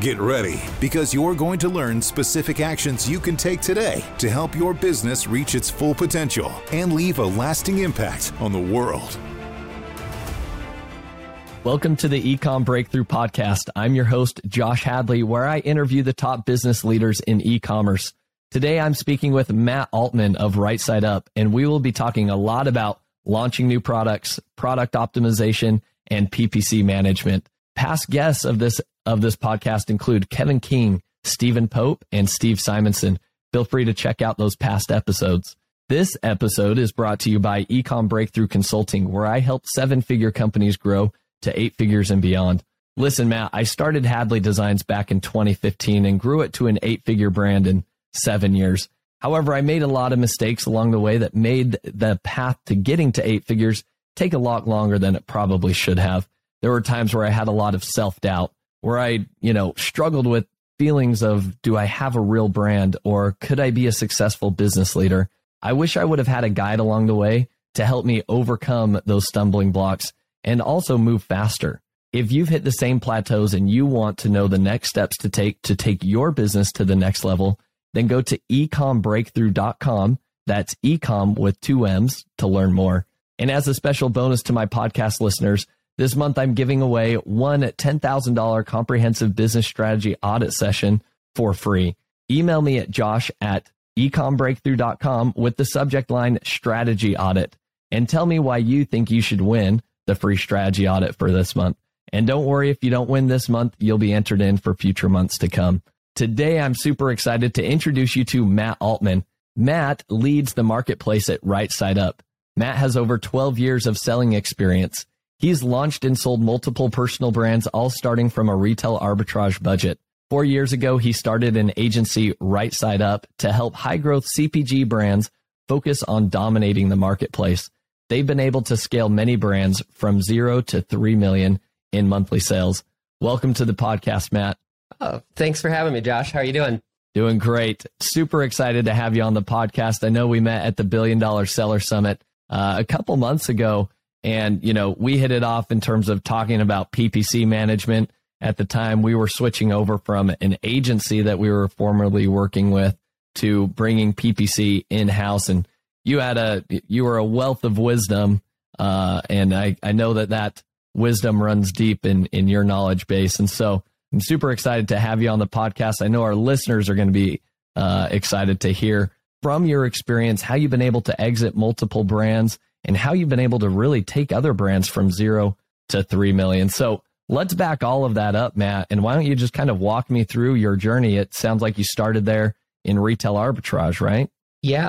Get ready because you're going to learn specific actions you can take today to help your business reach its full potential and leave a lasting impact on the world. Welcome to the eComm Breakthrough Podcast. I'm your host, Josh Hadley, where I interview the top business leaders in e commerce. Today, I'm speaking with Matt Altman of Right Side Up, and we will be talking a lot about launching new products, product optimization, and PPC management. Past guests of this of this podcast include Kevin King, Stephen Pope, and Steve Simonson. Feel free to check out those past episodes. This episode is brought to you by eComm Breakthrough Consulting, where I help seven figure companies grow to eight figures and beyond. Listen, Matt, I started Hadley Designs back in 2015 and grew it to an eight figure brand in seven years. However, I made a lot of mistakes along the way that made the path to getting to eight figures take a lot longer than it probably should have. There were times where I had a lot of self doubt, where I, you know, struggled with feelings of do I have a real brand or could I be a successful business leader? I wish I would have had a guide along the way to help me overcome those stumbling blocks and also move faster. If you've hit the same plateaus and you want to know the next steps to take to take your business to the next level, then go to ecommbreakthrough.com. That's ecom with two M's to learn more. And as a special bonus to my podcast listeners, this month I'm giving away one $10,000 comprehensive business strategy audit session for free. Email me at josh at ecommbreakthrough.com with the subject line strategy audit and tell me why you think you should win the free strategy audit for this month. And don't worry if you don't win this month, you'll be entered in for future months to come. Today, I'm super excited to introduce you to Matt Altman. Matt leads the marketplace at Right Side Up. Matt has over 12 years of selling experience. He's launched and sold multiple personal brands, all starting from a retail arbitrage budget. Four years ago, he started an agency, Right Side Up, to help high growth CPG brands focus on dominating the marketplace. They've been able to scale many brands from zero to 3 million in monthly sales. Welcome to the podcast, Matt. Oh, thanks for having me, Josh. How are you doing? Doing great. Super excited to have you on the podcast. I know we met at the Billion Dollar Seller Summit uh, a couple months ago, and you know we hit it off in terms of talking about PPC management. At the time, we were switching over from an agency that we were formerly working with to bringing PPC in house, and you had a you were a wealth of wisdom, uh, and I I know that that wisdom runs deep in in your knowledge base, and so I'm super excited to have you on the podcast. I know our listeners are going to be uh, excited to hear from your experience how you've been able to exit multiple brands and how you've been able to really take other brands from zero to 3 million. So let's back all of that up, Matt. And why don't you just kind of walk me through your journey? It sounds like you started there in retail arbitrage, right? Yeah.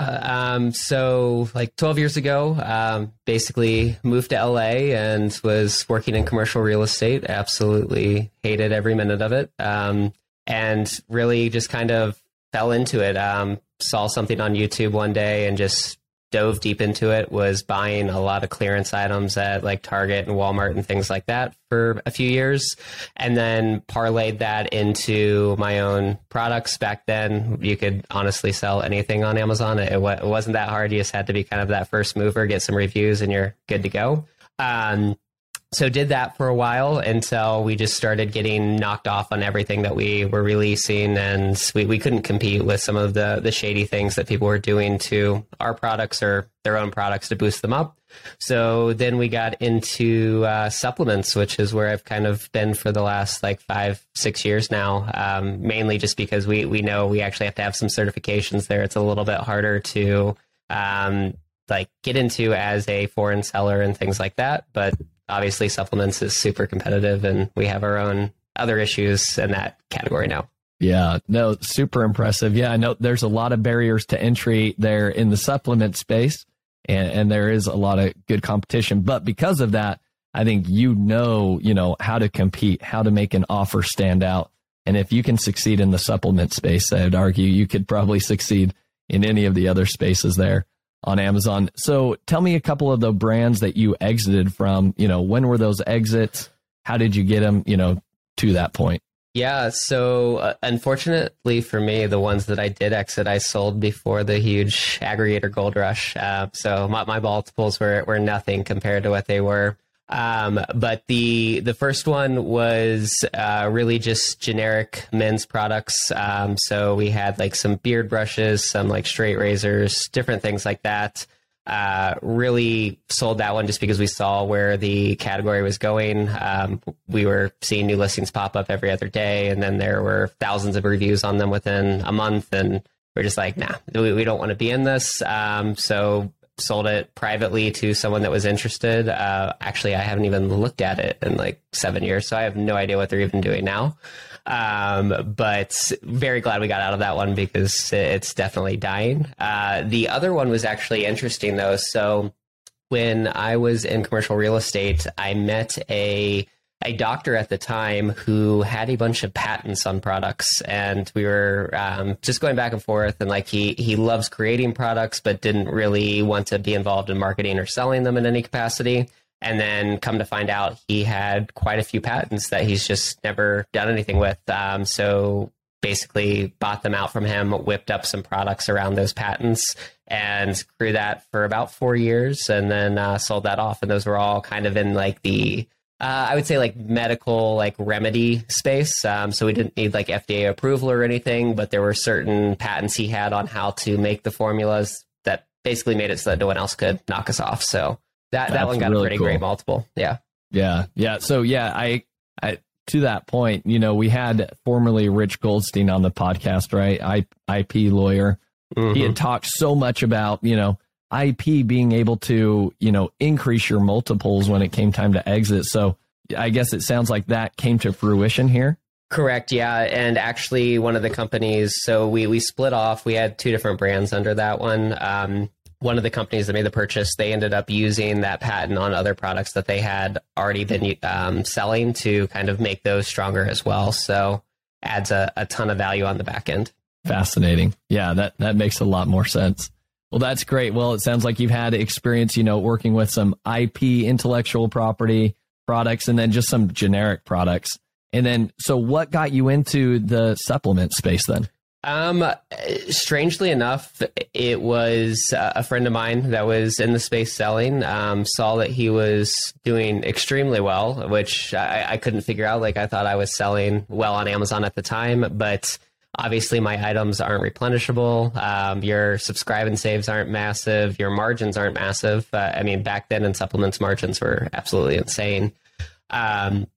Um, so, like 12 years ago, um, basically moved to LA and was working in commercial real estate. Absolutely hated every minute of it. Um, and really just kind of fell into it. Um, saw something on YouTube one day and just dove deep into it, was buying a lot of clearance items at like Target and Walmart and things like that for a few years. And then parlayed that into my own products. Back then, you could honestly sell anything on Amazon. It, it wasn't that hard. You just had to be kind of that first mover, get some reviews, and you're good to go. Um, so did that for a while until we just started getting knocked off on everything that we were releasing. And we, we couldn't compete with some of the the shady things that people were doing to our products or their own products to boost them up. So then we got into uh, supplements which is where i've kind of been for the last like five six years now. Um, mainly just because we we know we actually have to have some certifications there. It's a little bit harder to um, like get into as a foreign seller and things like that. But obviously supplements is super competitive and we have our own other issues in that category now. Yeah, no, super impressive. Yeah, I know there's a lot of barriers to entry there in the supplement space, and, and there is a lot of good competition. But because of that, I think you know, you know, how to compete, how to make an offer stand out. And if you can succeed in the supplement space, I'd argue you could probably succeed in any of the other spaces there. On Amazon. So tell me a couple of the brands that you exited from. You know, when were those exits? How did you get them? You know, to that point. Yeah, so uh, unfortunately for me, the ones that I did exit, I sold before the huge aggregator gold rush. Uh, so my, my multiples were were nothing compared to what they were. Um, but the the first one was uh, really just generic men's products. Um, so we had like some beard brushes, some like straight razors, different things like that. Uh, really sold that one just because we saw where the category was going. Um, we were seeing new listings pop up every other day, and then there were thousands of reviews on them within a month, and we're just like, nah, we, we don't want to be in this. Um, so sold it privately to someone that was interested. Uh, actually, I haven't even looked at it in like seven years, so I have no idea what they're even doing now. Um, but very glad we got out of that one because it's definitely dying. Uh, the other one was actually interesting though. So when I was in commercial real estate, I met a a doctor at the time who had a bunch of patents on products and we were um, just going back and forth and like he he loves creating products but didn't really want to be involved in marketing or selling them in any capacity. And then come to find out he had quite a few patents that he's just never done anything with. Um, so basically bought them out from him whipped up some products around those patents and grew that for about four years and then uh, sold that off and those were all kind of in like the uh, I would say like medical, like remedy space. Um, so we didn't need like FDA approval or anything, but there were certain patents he had on how to make the formulas that basically made it so that no one else could knock us off. So that, that one got really a pretty cool. great multiple. Yeah. Yeah. Yeah. So yeah, I, I, to that point, you know, we had formerly Rich Goldstein on the podcast, right? I, IP lawyer. Mm-hmm. He had talked so much about, you know, IP being able to, you know, increase your multiples when it came time to exit. So I guess it sounds like that came to fruition here. Correct. Yeah. And actually, one of the companies, so we, we split off. We had two different brands under that one. Um, one of the companies that made the purchase, they ended up using that patent on other products that they had already been um, selling to kind of make those stronger as well. So adds a, a ton of value on the back end. Fascinating. Yeah, that, that makes a lot more sense. Well, that's great. Well, it sounds like you've had experience, you know, working with some IP intellectual property products and then just some generic products. And then, so what got you into the supplement space then? Um, strangely enough, it was a friend of mine that was in the space selling. Um, saw that he was doing extremely well, which I, I couldn't figure out. Like I thought I was selling well on Amazon at the time, but Obviously, my items aren't replenishable. Um, your subscribe and saves aren't massive. Your margins aren't massive. I mean, back then in supplements, margins were absolutely insane. Um,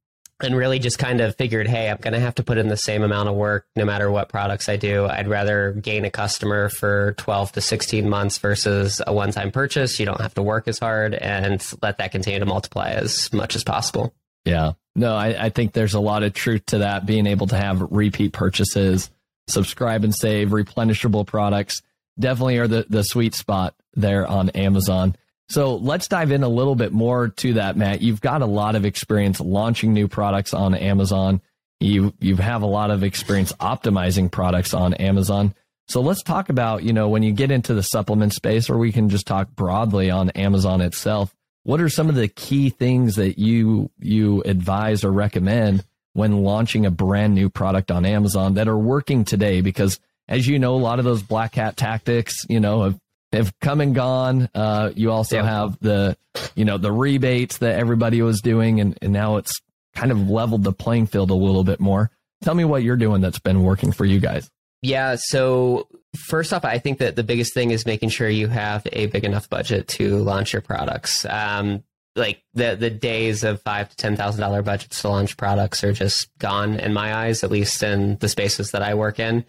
and really just kind of figured, hey, I'm going to have to put in the same amount of work no matter what products I do. I'd rather gain a customer for 12 to 16 months versus a one time purchase. You don't have to work as hard and let that continue to multiply as much as possible. Yeah. No, I, I think there's a lot of truth to that, being able to have repeat purchases subscribe and save, replenishable products definitely are the, the sweet spot there on Amazon. So let's dive in a little bit more to that, Matt. You've got a lot of experience launching new products on Amazon. You you have a lot of experience optimizing products on Amazon. So let's talk about, you know, when you get into the supplement space, or we can just talk broadly on Amazon itself. What are some of the key things that you you advise or recommend when launching a brand new product on Amazon that are working today because as you know, a lot of those black hat tactics, you know, have, have come and gone. Uh, you also yeah. have the, you know, the rebates that everybody was doing and, and now it's kind of leveled the playing field a little bit more. Tell me what you're doing that's been working for you guys. Yeah. So first off, I think that the biggest thing is making sure you have a big enough budget to launch your products. Um, like the the days of five to ten thousand dollar budgets to launch products are just gone in my eyes, at least in the spaces that I work in.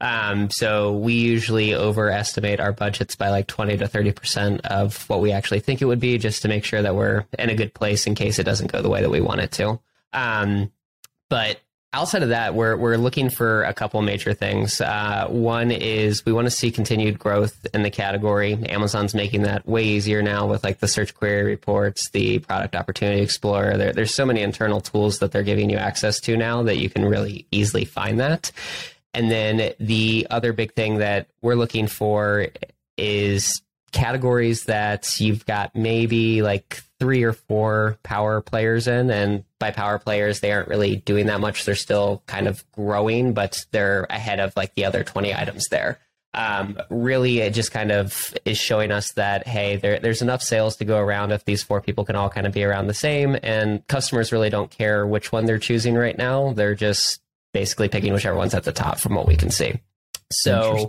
Um, so we usually overestimate our budgets by like twenty to thirty percent of what we actually think it would be, just to make sure that we're in a good place in case it doesn't go the way that we want it to. Um, but outside of that, we're we're looking for a couple major things. Uh, one is we want to see continued growth in the category. Amazon's making that way easier now with like the search query reports, the product opportunity explorer. There, there's so many internal tools that they're giving you access to now that you can really easily find that. And then the other big thing that we're looking for is categories that you've got maybe like three or four power players in. And by power players, they aren't really doing that much. They're still kind of growing, but they're ahead of like the other 20 items there. Um, really, it just kind of is showing us that, hey, there, there's enough sales to go around if these four people can all kind of be around the same. And customers really don't care which one they're choosing right now. They're just basically picking whichever one's at the top from what we can see. So,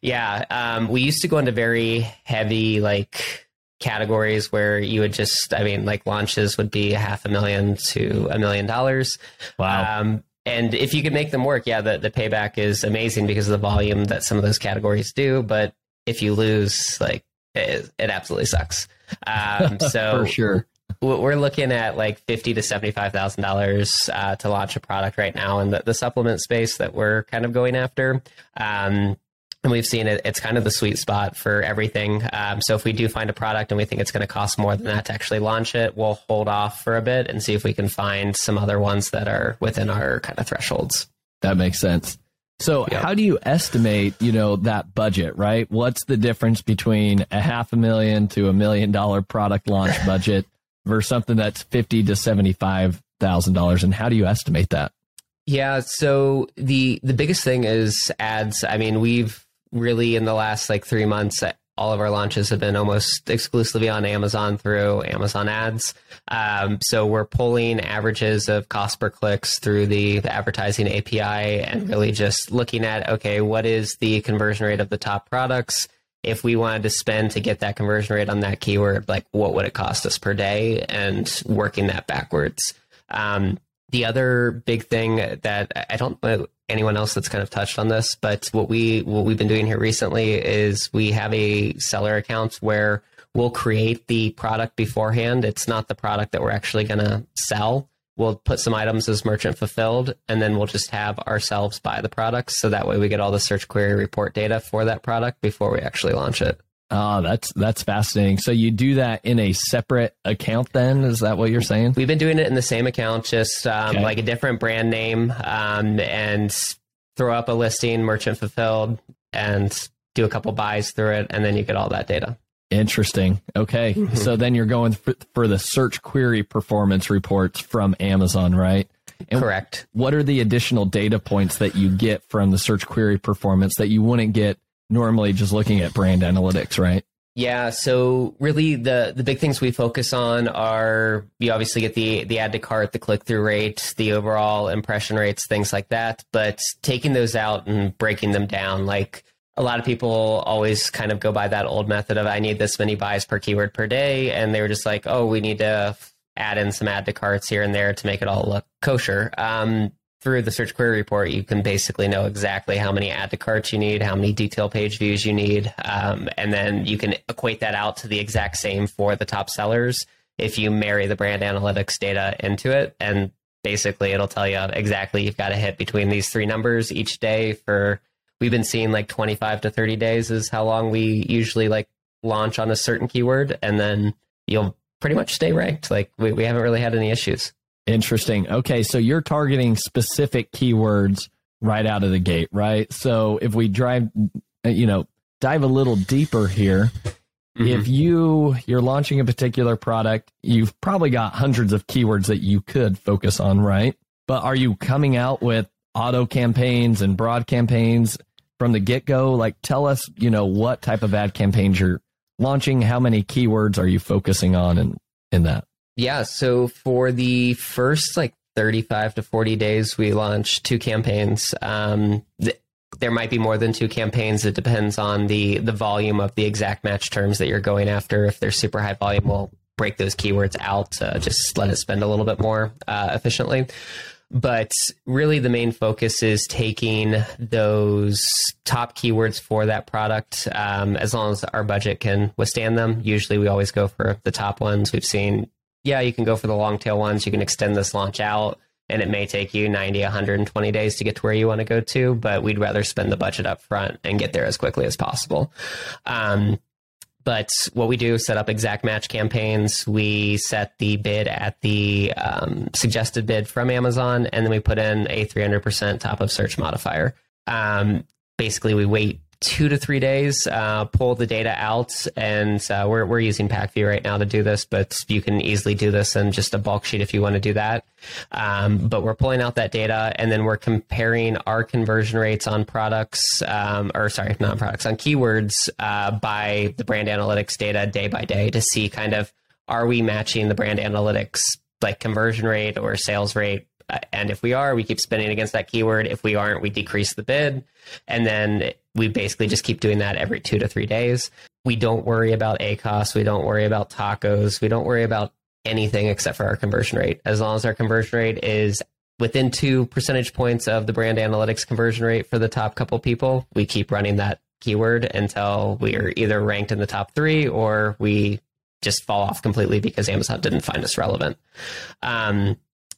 yeah, um, we used to go into very heavy, like, categories where you would just, I mean, like launches would be half a million to a million dollars. Wow. Um, and if you can make them work, yeah, the, the payback is amazing because of the volume that some of those categories do. But if you lose, like, it, it absolutely sucks. Um, so for sure. We're looking at like fifty to seventy-five thousand uh, dollars to launch a product right now in the, the supplement space that we're kind of going after. Um, and we've seen it, it's kind of the sweet spot for everything. Um, so if we do find a product and we think it's going to cost more than that to actually launch it, we'll hold off for a bit and see if we can find some other ones that are within our kind of thresholds. That makes sense. So yep. how do you estimate, you know, that budget, right? What's the difference between a half a million to a million dollar product launch budget versus something that's fifty to seventy five thousand dollars, and how do you estimate that? Yeah, so the the biggest thing is ads. I mean, we've really in the last like three months, all of our launches have been almost exclusively on Amazon through Amazon ads. Um, so we're pulling averages of cost per clicks through the, the, advertising API and really just looking at, okay, what is the conversion rate of the top products? If we wanted to spend to get that conversion rate on that keyword, like what would it cost us per day and working that backwards. Um, the other big thing that I don't know anyone else that's kind of touched on this, but what we what we've been doing here recently is we have a seller account where we'll create the product beforehand. It's not the product that we're actually going to sell. We'll put some items as merchant fulfilled, and then we'll just have ourselves buy the products. So that way we get all the search query report data for that product before we actually launch it. Oh, that's that's fascinating. So you do that in a separate account, then? Is that what you're saying? We've been doing it in the same account, just um, okay. like a different brand name, um, and throw up a listing, merchant fulfilled, and do a couple buys through it, and then you get all that data. Interesting. Okay, mm-hmm. so then you're going for, for the search query performance reports from Amazon, right? And Correct. What are the additional data points that you get from the search query performance that you wouldn't get normally just looking at brand analytics, right? Yeah, so really the the big things we focus on are you obviously get the the add to cart, the click through rate, the overall impression rates, things like that, but taking those out and breaking them down like a lot of people always kind of go by that old method of I need this many buys per keyword per day and they were just like, "Oh, we need to add in some add to carts here and there to make it all look kosher." Um, through the search query report, you can basically know exactly how many add to carts you need, how many detail page views you need, um, and then you can equate that out to the exact same for the top sellers if you marry the brand analytics data into it. And basically, it'll tell you exactly you've got to hit between these three numbers each day for. We've been seeing like 25 to 30 days is how long we usually like launch on a certain keyword, and then you'll pretty much stay ranked. Like we, we haven't really had any issues. Interesting. Okay, so you're targeting specific keywords right out of the gate, right? So if we drive, you know, dive a little deeper here, mm-hmm. if you you're launching a particular product, you've probably got hundreds of keywords that you could focus on, right? But are you coming out with auto campaigns and broad campaigns from the get go? Like, tell us, you know, what type of ad campaigns you're launching. How many keywords are you focusing on in in that? Yeah. So for the first like 35 to 40 days, we launched two campaigns. Um, th- there might be more than two campaigns. It depends on the the volume of the exact match terms that you're going after. If they're super high volume, we'll break those keywords out just let it spend a little bit more uh, efficiently. But really, the main focus is taking those top keywords for that product, um, as long as our budget can withstand them. Usually, we always go for the top ones. We've seen yeah, you can go for the long tail ones. You can extend this launch out and it may take you 90, 120 days to get to where you want to go to, but we'd rather spend the budget up front and get there as quickly as possible. Um, but what we do is set up exact match campaigns. We set the bid at the um, suggested bid from Amazon, and then we put in a 300% top of search modifier. Um, basically, we wait two to three days, uh, pull the data out, and uh, we're we're using Pacvue right now to do this, but you can easily do this in just a bulk sheet if you want to do that. Um, but we're pulling out that data, and then we're comparing our conversion rates on products, um, or sorry, not products, on keywords uh, by the brand analytics data day by day to see kind of are we matching the brand analytics like conversion rate or sales rate uh, and if we are, we keep spinning against that keyword. If we aren't, we decrease the bid. And then we basically just keep doing that every two to three days. We don't worry about ACOS. We don't worry about TACoS. We don't worry about anything except for our conversion rate. As long as our conversion rate is within two percentage points of the brand analytics conversion rate for the top couple people, we keep running that keyword until we are either ranked in the top three or we just fall off completely because Amazon didn't find us relevant. Um,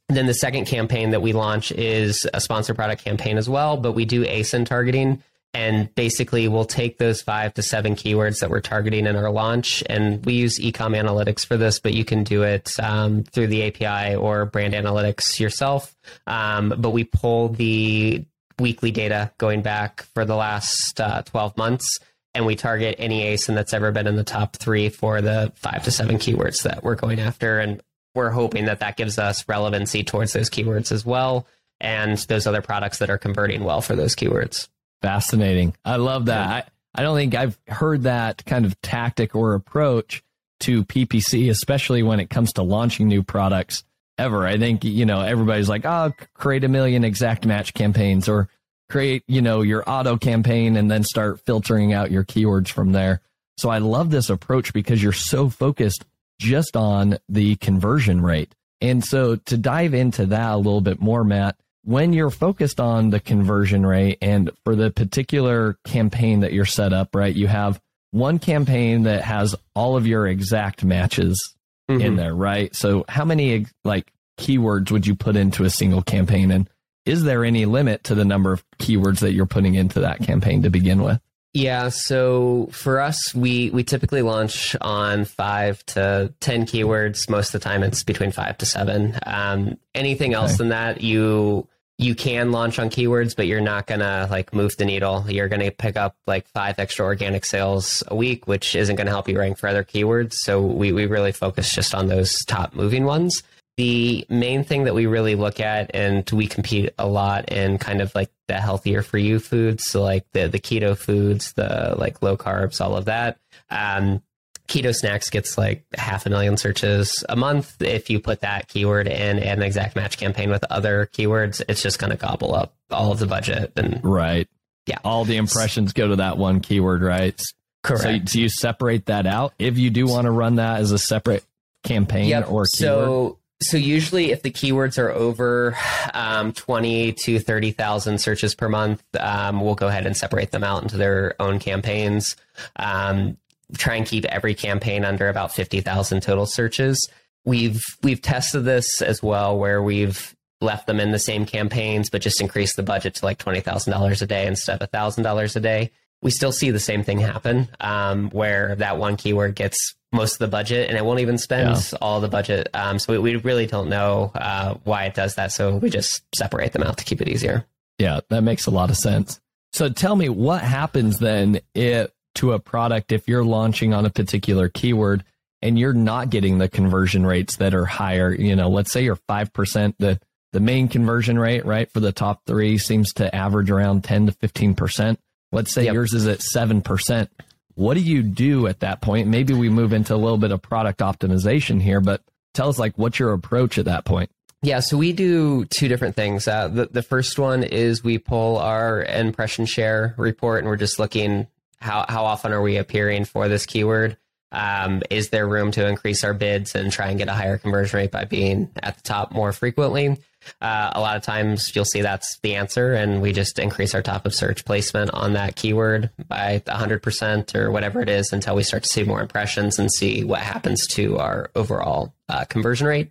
then the second campaign that we launch is a sponsor product campaign as well, but we do ASIN targeting. And basically, we'll take those five to seven keywords that we're targeting in our launch, and we use Ecom Analytics for this, but you can do it um, through the API or Brand Analytics yourself. Um, but we pull the weekly data going back for the last uh, 12 months, and we target any ASIN that's ever been in the top three for the five to seven keywords that we're going after. And we're hoping that that gives us relevancy towards those keywords as well and those other products that are converting well for those keywords. Fascinating. I love that. I, I don't think I've heard that kind of tactic or approach to PPC, especially when it comes to launching new products ever. I think, you know, everybody's like, oh, create a million exact match campaigns or create, you know, your auto campaign and then start filtering out your keywords from there. So I love this approach because you're so focused just on the conversion rate. And so to dive into that a little bit more, Matt, when you're focused on the conversion rate and for the particular campaign that you're set up, right, you have one campaign that has all of your exact matches mm-hmm. in there, right? So how many like keywords would you put into a single campaign? And is there any limit to the number of keywords that you're putting into that campaign to begin with? Yeah, so for us, we we typically launch on five to ten keywords. Most of the time, it's between five to seven. Um, anything okay. else than that, you you can launch on keywords, but you're not gonna like move the needle. You're gonna pick up like five extra organic sales a week, which isn't gonna help you rank for other keywords. So we we really focus just on those top moving ones the main thing that we really look at and we compete a lot in kind of like the healthier for you foods so like the the keto foods the like low carbs all of that um, keto snacks gets like half a million searches a month if you put that keyword in an exact match campaign with other keywords it's just going to gobble up all of the budget and right yeah all the impressions go to that one keyword right correct so do you separate that out if you do want to run that as a separate campaign yep. or keyword? so so usually, if the keywords are over um, twenty to thirty thousand searches per month, um, we'll go ahead and separate them out into their own campaigns. Um, try and keep every campaign under about fifty thousand total searches. We've we've tested this as well, where we've left them in the same campaigns, but just increased the budget to like twenty thousand dollars a day instead of thousand dollars a day. We still see the same thing happen, um, where that one keyword gets most of the budget and it won't even spend yeah. all the budget. Um, so we, we, really don't know uh, why it does that. So we just separate them out to keep it easier. Yeah, that makes a lot of sense. So tell me what happens then if, to a product if you're launching on a particular keyword and you're not getting the conversion rates that are higher. You know, let's say you're 5%, the, the main conversion rate, right, for the top three seems to average around 10 to 15%. Let's say yep. yours is at 7%. What do you do at that point? Maybe we move into a little bit of product optimization here, but tell us like what's your approach at that point? Yeah, so we do two different things. Uh, the, the first one is we pull our impression share report and we're just looking how, how often are we appearing for this keyword? Um, is there room to increase our bids and try and get a higher conversion rate by being at the top more frequently? Uh, a lot of times you'll see that's the answer, and we just increase our top of search placement on that keyword by 100% or whatever it is until we start to see more impressions and see what happens to our overall uh, conversion rate.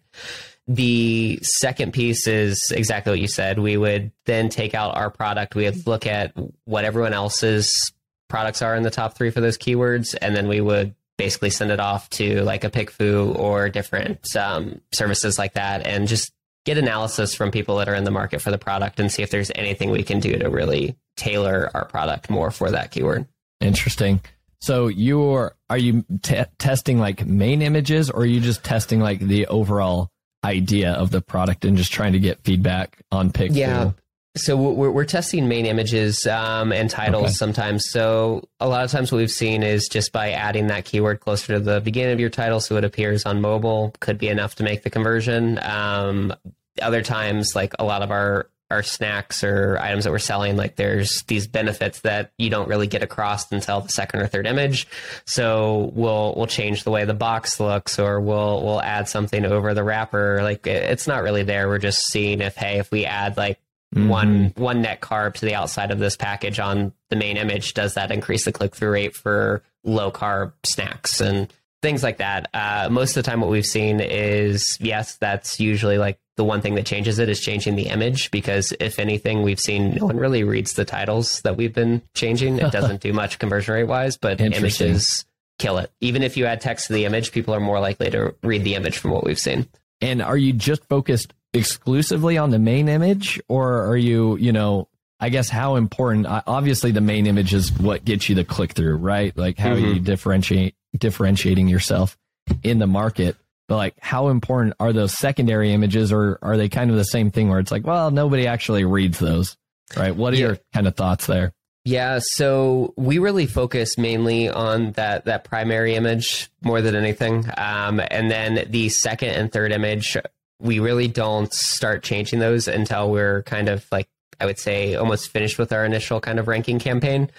The second piece is exactly what you said. We would then take out our product. We would look at what everyone else's products are in the top three for those keywords, and then we would basically send it off to like a PickFu or different um, services like that, and just get analysis from people that are in the market for the product and see if there's anything we can do to really tailor our product more for that keyword. Interesting. So you're are you t- testing like main images, or are you just testing like the overall idea of the product and just trying to get feedback on pick? Yeah. So we're, we're testing main images um, and titles Okay. sometimes. So a lot of times what we've seen is just by adding that keyword closer to the beginning of your title, so it appears on mobile, could be enough to make the conversion. Um, other times, like a lot of our our snacks or items that we're selling, like there's these benefits that you don't really get across until the second or third image. So we'll we'll change the way the box looks, or we'll we'll add something over the wrapper. Like it's not really there. We're just seeing if hey, if we add like Mhm. one one net carb to the outside of this package on the main image, does that increase the click through rate for low carb snacks and things like that? Uh, most of the time, what we've seen is yes, that's usually like the one thing that changes it is changing the image because if anything, we've seen no one really reads the titles that we've been changing. It doesn't do much conversion rate wise, but images kill it. Even if you add text to the image, people are more likely to read the image from what we've seen. And are you just focused exclusively on the main image, or are you, you know, I guess how important? Obviously, the main image is what gets you the click through, right? Like how are you differentiate differentiating yourself in the market. But like, how important are those secondary images, or are they kind of the same thing where it's like, well, nobody actually reads those, right? What are Yeah. your kind of thoughts there? Yeah, so we really focus mainly on that that primary image more than anything, um, and then the second and third image, we really don't start changing those until we're kind of like I would say almost finished with our initial kind of ranking campaign.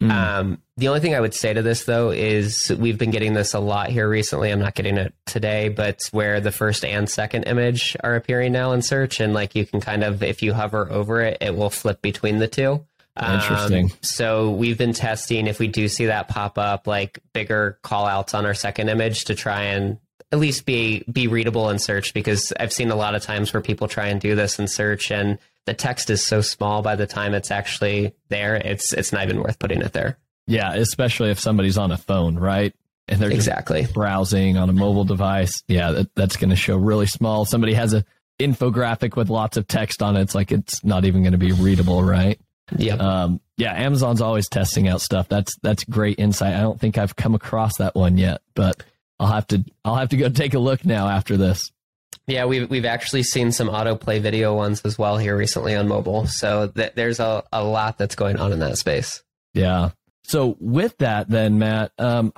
Mm. Um, the only thing I would say to this though is we've been getting this a lot here recently. I'm not getting it today, but where the first and second image are appearing now in search, and like you can kind of if you hover over it, it will flip between the two. Um, Interesting. so we've been testing if we do see that pop up, like bigger call outs on our second image to try and at least be be readable in search because I've seen a lot of times where people try and do this in search and the text is so small by the time it's actually there, it's it's not even worth putting it there. Yeah, especially if somebody's on a phone, right? And they're Exactly. browsing on a mobile device. Yeah, that, that's going to show really small. Somebody has a infographic with lots of text on it. It's like it's not even going to be readable, right? Yeah. Um, yeah, Amazon's always testing out stuff. That's that's great insight. I don't think I've come across that one yet, but I'll have to I'll have to go take a look now after this. Yeah, we've we've actually seen some autoplay video ones as well here recently on mobile. So th- there's a, a lot that's going on in that space. Yeah. So with that, then Matt, um,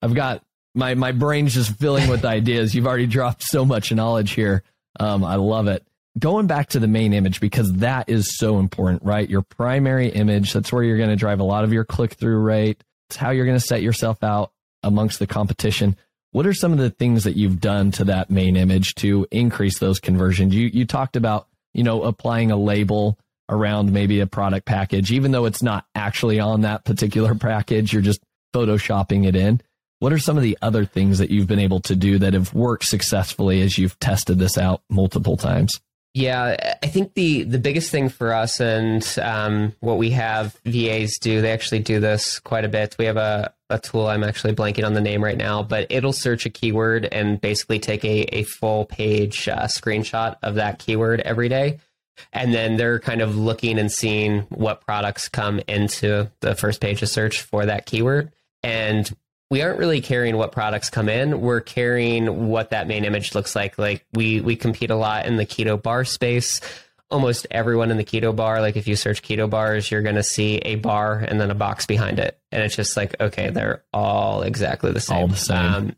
I've got my my brain's just filling with ideas. You've already dropped so much knowledge here. Um, I love it. Going back to the main image because that is so important, right? Your primary image. That's where you're going to drive a lot of your click through rate. It's how you're going to set yourself out amongst the competition. What are some of the things that you've done to that main image to increase those conversions? You you talked about you know applying a label around maybe a product package, even though it's not actually on that particular package, you're just photoshopping it in. What are some of the other things that you've been able to do that have worked successfully as you've tested this out multiple times? Yeah, I think the the biggest thing for us and um, what we have VAs do, they actually do this quite a bit. We have a, a tool, I'm actually blanking on the name right now, but it'll search a keyword and basically take a, a full page uh, screenshot of that keyword every day. And then they're kind of looking and seeing what products come into the first page of search for that keyword. And we aren't really caring what products come in. We're caring what that main image looks like. Like we we compete a lot in the keto bar space. Almost everyone in the keto bar, like if you search keto bars, you're going to see a bar and then a box behind it, and it's just like okay, they're all exactly the same. All the same. Um,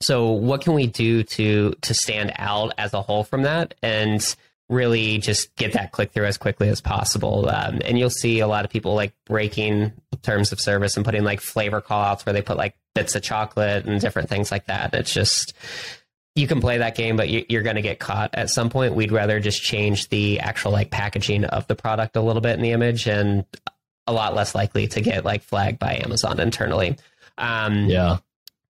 so what can we do to to stand out as a whole from that and really just get that click through as quickly as possible um, and you'll see a lot of people like breaking terms of service and putting like flavor call outs where they put like bits of chocolate and different things like that it's just you can play that game but you, you're going to get caught. At some point we'd rather just change the actual like packaging of the product a little bit in the image and a lot less likely to get like flagged by amazon internally. Um, Yeah.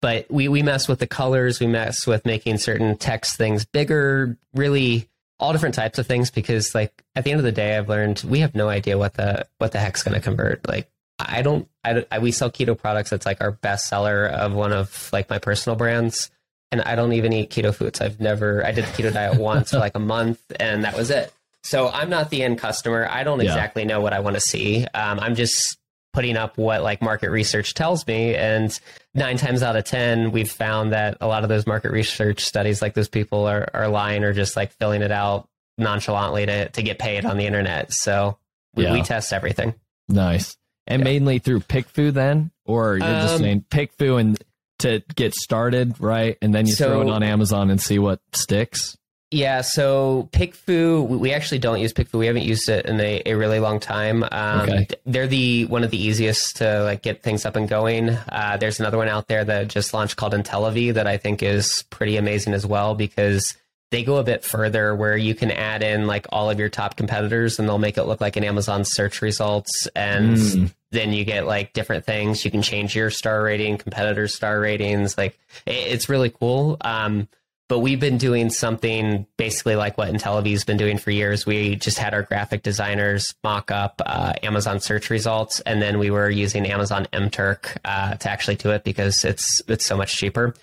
but we we mess with the colors. We mess with making certain text things bigger really all different types of things because like at the end of the day i've learned we have no idea what the what the heck's going to convert. Like i don't I, I we sell keto products. That's like our best seller of one of like my personal brands and i don't even eat keto foods i've never i did the keto diet once for like a month and that was it so i'm not the end customer i don't Yeah. exactly know what i want to see um, i'm just putting up what like market research tells me. And nine times out of 10, we've found that a lot of those market research studies, like those people are, are lying or just like filling it out nonchalantly to, to get paid on the internet. So we, yeah. we test everything. Nice. And yeah. mainly through PickFu then, or you're um, just saying PickFu and to get started, right? And then you so, throw it on Amazon and see what sticks. Yeah, so PickFu, we actually don't use PickFu. We haven't used it in a, a really long time. Um, okay. They're the one of the easiest to like get things up and going. Uh, there's another one out there that just launched called Intellivy that I think is pretty amazing as well because they go a bit further where you can add in like all of your top competitors and they'll make it look like an Amazon search results and mm. Then you get like different things. You can change your star rating, competitors' star ratings. Like it's really cool. Um, but we've been doing something basically like what Intellivy's been doing for years. We just had our graphic designers mock up uh, Amazon search results, and then we were using Amazon MTurk uh, to actually do it because it's it's so much cheaper.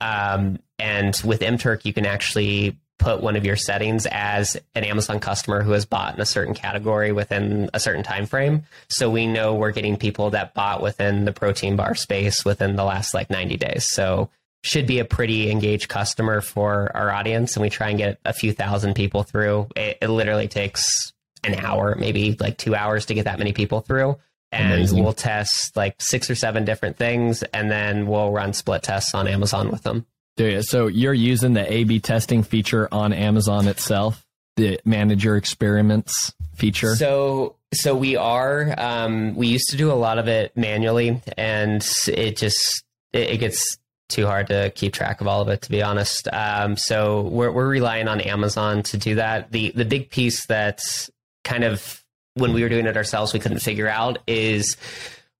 Um, and with MTurk, you can actually put one of your settings as an Amazon customer who has bought in a certain category within a certain time frame. So we know we're getting people that bought within the protein bar space within the last like 90 days. So should be a pretty engaged customer for our audience and we try and get a few thousand people through it, it literally takes an hour maybe like two hours to get that many people through and Amazing. we'll test like six or seven different things and then we'll run split tests on amazon with them so you're using the a b testing feature on amazon itself the manager experiments feature so so we are um, we used to do a lot of it manually and it just it, it gets too hard to keep track of all of it, to be honest. Um, so we're we're relying on Amazon to do that. The the big piece that's kind of when we were doing it ourselves we couldn't figure out is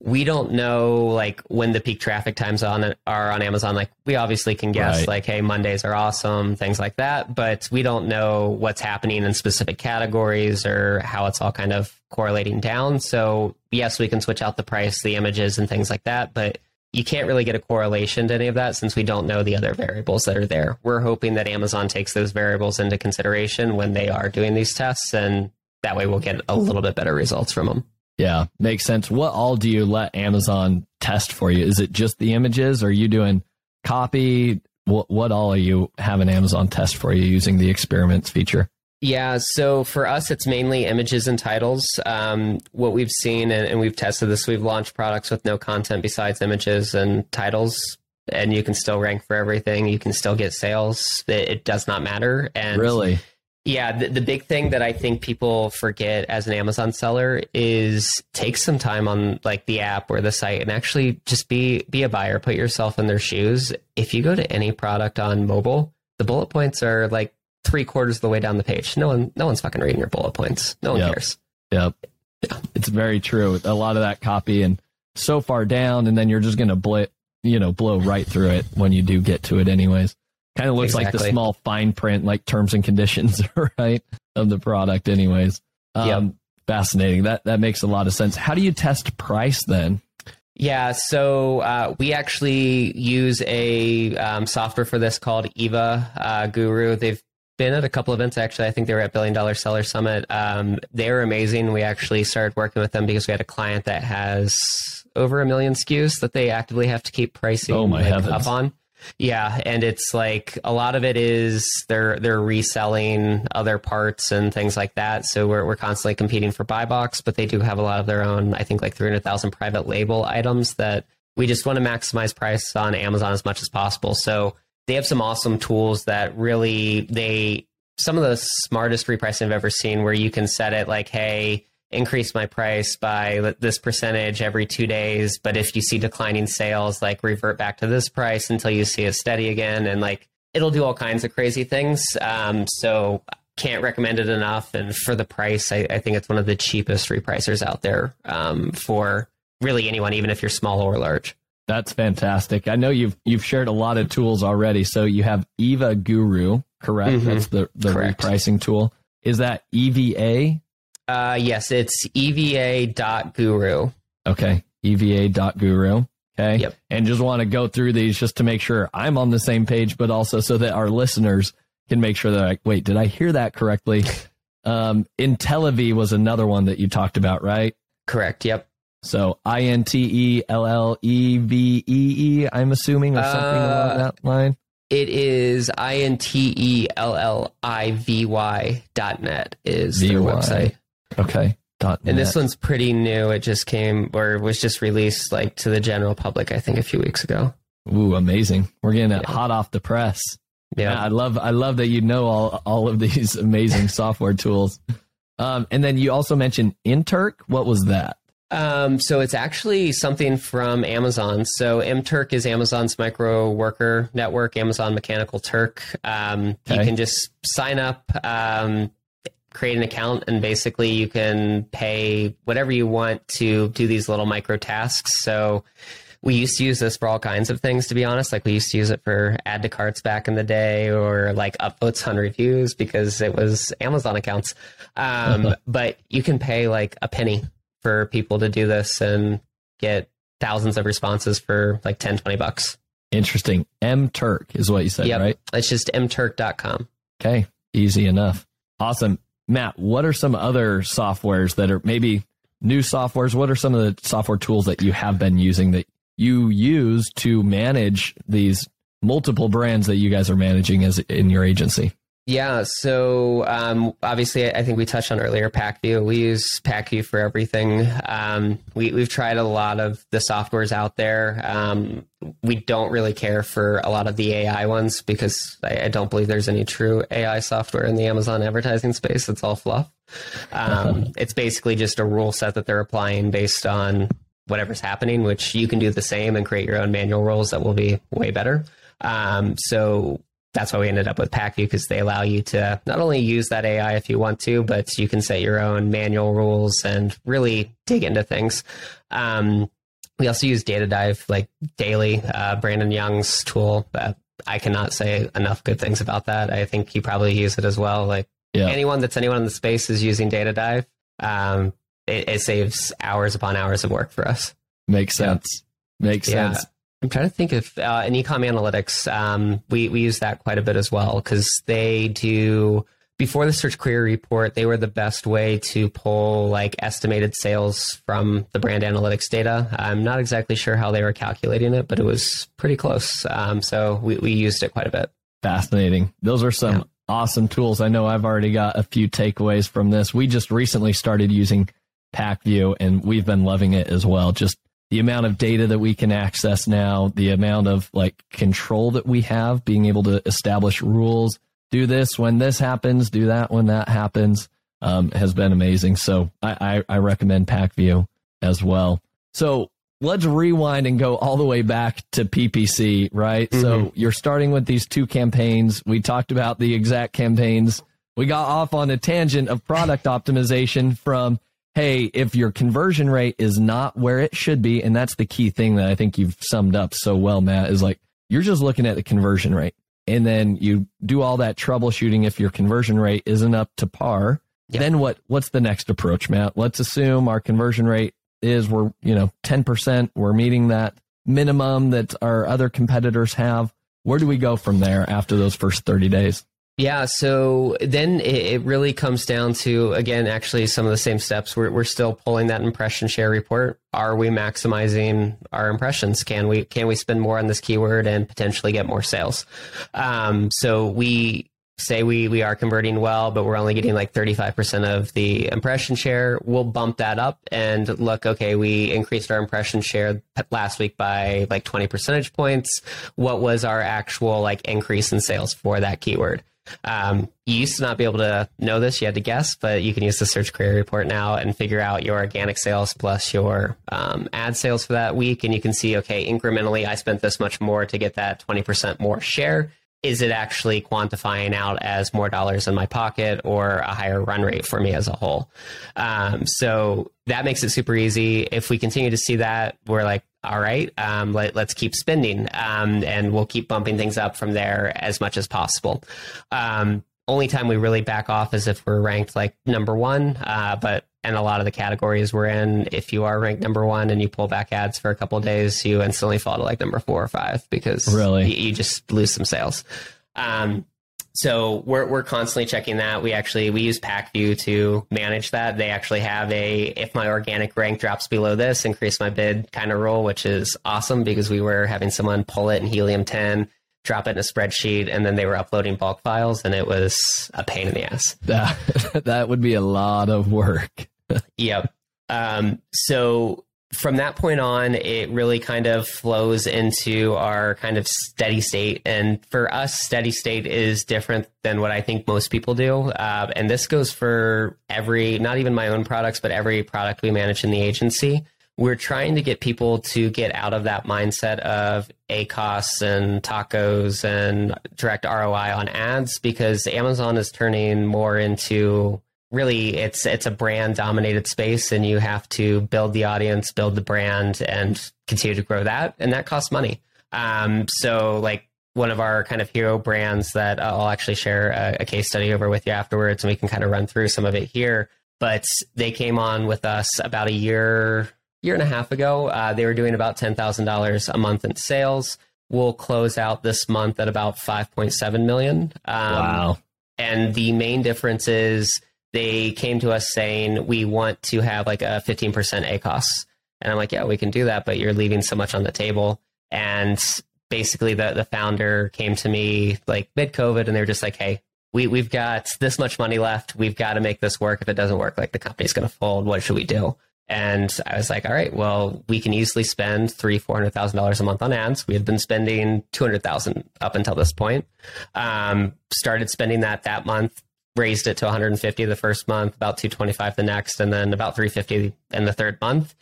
we don't know like when the peak traffic times on are on Amazon. Like we obviously can guess right. like, hey, Mondays are awesome, things like that, but we don't know what's happening in specific categories or how it's all kind of correlating down. So yes, we can switch out the price, the images, and things like that, but you can't really get a correlation to any of that since we don't know the other variables that are there. We're hoping that Amazon takes those variables into consideration when they are doing these tests, and that way we'll get a little bit better results from them. Yeah, makes sense. What all do you let Amazon test for you? Is it just the images? Are you doing copy? What, what all are you having Amazon test for you using the experiments feature? Yeah, so for us, it's mainly images and titles. Um, what we've seen, and, and, we've tested this, we've launched products with no content besides images and titles, and you can still rank for everything. You can still get sales. It, it does not matter. And really, yeah, the, the big thing that I think people forget as an Amazon seller is take some time on like the app or the site and actually just be be a buyer. Put yourself in their shoes. If you go to any product on mobile, the bullet points are like three quarters of the way down the page. No one, no one's fucking reading your bullet points. No one yep. cares. Yep. Yeah. It's very true. A lot of that copy and so far down, and then you're just going to blow, you know, blow right through it when you do get to it anyways. Kind of looks exactly. like the small fine print, like terms and conditions, right, of the product anyways. Um, yep. Fascinating. That, that makes a lot of sense. How do you test price then? Yeah, so uh, we actually use a um, software for this called Eva uh, Guru. They've been at a couple events actually. I think they were at Billion Dollar Seller Summit. Um, they were amazing. We actually started working with them because we had a client that has over a million SKUs that they actively have to keep pricing oh my like, up on. Yeah, and it's like a lot of it is they're they're reselling other parts and things like that. So we're we're constantly competing for buy box, but they do have a lot of their own. I think like three hundred thousand private label items that we just want to maximize price on Amazon as much as possible. So they have some awesome tools that really they some of the smartest repricing I've ever seen where you can set it like, hey, increase my price by this percentage every two days. But if you see declining sales, like revert back to this price until you see it steady again. And like it'll do all kinds of crazy things. Um, so can't recommend it enough. And for the price, I, I think it's one of the cheapest repricers out there um, for really anyone, even if you're small or large. That's fantastic. I know you've you've shared a lot of tools already. So you have Eva Guru, correct? Mm-hmm. That's the the correct. repricing tool. Is that EVA? Uh, yes, it's EVA.guru. Okay, EVA.guru. Okay. Yep. And just want to go through these just to make sure I'm on the same page, but also so that our listeners can make sure they're like, wait, did I hear that correctly? Um, Intellivy was another one that you talked about, right? Correct. Yep. So I N T E L L E V E E, I'm assuming, or something uh, along that line. It is I N T E L L I V Y dot net is their website. Okay. Dot and this one's pretty new. It just came or was just released like to the general public, I think, a few weeks ago. Ooh, amazing! We're getting it yeah. hot off the press. Yeah. I love I love that you know all all of these amazing software tools. Um, and then you also mentioned Mturk. What was that? Um, so it's actually something from Amazon. So Mturk is Amazon's micro worker network, Amazon Mechanical Turk. Um, okay. You can just sign up, um, create an account, and basically you can pay whatever you want to do these little micro tasks. So we used to use this for all kinds of things, to be honest. Like we used to use it for add to carts back in the day or like upvotes on reviews because it was Amazon accounts. Um, but you can pay like a penny for people to do this and get thousands of responses for like 10, 20 bucks. Interesting. Mturk is what you said, yep. right? It's just mturk.com. Okay. Easy enough. Awesome. Matt, what are some other softwares that are maybe new softwares? What are some of the software tools that you have been using that you use to manage these multiple brands that you guys are managing as in your agency? Yeah, so um, obviously, I think we touched on earlier Pacvue. We use Pacvue for everything. Um, we, have tried a lot of the softwares out there. Um, we don't really care for a lot of the AI ones because I, I, don't believe there's any true AI software in the Amazon advertising space. It's all fluff. Um, it's basically just a rule set that they're applying based on whatever's happening, which you can do the same and create your own manual rules that will be way better. Um, so that's why we ended up with Pacvue because they allow you to not only use that AI if you want to, but you can set your own manual rules and really dig into things. Um, we also use DataDive like daily. Uh, Brandon Young's tool. Uh, I cannot say enough good things about that. I think you probably use it as well. Like yeah. anyone that's anyone in the space is using DataDive. Um, it, it, saves hours upon hours of work for us. Makes sense. Yeah. Makes sense. Yeah. I'm trying to think of uh, in ecom analytics. Um, we we use that quite a bit as well because they do before the search query report. They were the best way to pull like estimated sales from the brand analytics data. I'm not exactly sure how they were calculating it, but it was pretty close. Um, so we we used it quite a bit. Fascinating. Those are some yeah. awesome tools. I know I've already got a few takeaways from this. We just recently started using Pacvue, and we've been loving it as well. Just the amount of data that we can access now, the amount of like control that we have, being able to establish rules, do this when this happens, do that when that happens, um, has been amazing. So I, I, I recommend Pacvue as well. So let's rewind and go all the way back to PPC, right? Mm-hmm. So you're starting with these two campaigns. We talked about the exact campaigns. We got off on a tangent of product optimization from hey, if your conversion rate is not where it should be, and that's the key thing that I think you've summed up so well, Matt, is like you're just looking at the conversion rate. And then you do all that troubleshooting if your conversion rate isn't up to par. Yep. Then what what's the next approach, Matt? Let's assume our conversion rate is we're, you know, 10%, we're meeting that minimum that our other competitors have. Where do we go from there after those first 30 days? Yeah, so then it, really comes down to again, actually, some of the same steps. We're we're still pulling that impression share report. Are we maximizing our impressions? Can we can we spend more on this keyword and potentially get more sales? Um, so we say we we are converting well, but we're only getting like 35% of the impression share, we'll bump that up and look, okay, we increased our impression share last week by like 20 percentage points. What was our actual like increase in sales for that keyword? Um, you used to not be able to know this; you had to guess, but you can use the search query report now and figure out your organic sales plus your um, ad sales for that week, and you can see, okay, incrementally, I spent this much more to get that twenty percent more share. Is it actually quantifying out as more dollars in my pocket or a higher run rate for me as a whole? Um, so that makes it super easy. If we continue to see that, we're like, all right, um, let, us keep spending, um, and we'll keep bumping things up from there as much as possible. Um, only time we really back off is if we're ranked like number one, uh, but and a lot of the categories we're in, if you are ranked number one and you pull back ads for a couple days, you instantly fall to like number four or five because really you, you just lose some sales. Um, so we're we're constantly checking that. We actually we use Pacvue to manage that. They actually have a if my organic rank drops below this, increase my bid kind of rule, which is awesome because we were having someone pull it in Helium 10, drop it in a spreadsheet, and then they were uploading bulk files, and it was a pain in the ass. That that would be a lot of work. yep. Um, so from that point on, it really kind of flows into our kind of steady state. And for us, steady state is different than what I think most people do. Uh, and this goes for every, not even my own products, but every product we manage in the agency. We're trying to get people to get out of that mindset of ACOS and TACoS and direct ROI on ads because Amazon is turning more into really it's it's a brand dominated space and you have to build the audience build the brand and continue to grow that. And that costs money. Um, so like one of our kind of hero brands that i'll actually share a, a, case study over with you afterwards and we can kind of run through some of it here. But they came on with us about a year year and a half ago. Uh, they were doing about $10000 a month in sales. We'll close out this month at about 5.7 million. Um, wow. and the main difference is they came to us saying we want to have like a 15% ACOS. And I'm like, yeah, we can do that, but you're leaving so much on the table. And basically the, the founder came to me like mid COVID and they were just like, hey, we, we've got this much money left. We've got to make this work. If it doesn't work, like the company's going to fold. What should we do? And I was like, all right, well, we can easily spend three, four hundred thousand dollars a month on ads. We had been spending two hundred thousand up until this point. Um, started spending that that month raised it to 150 the first month, about 225 the next, and then about 350 in the third month.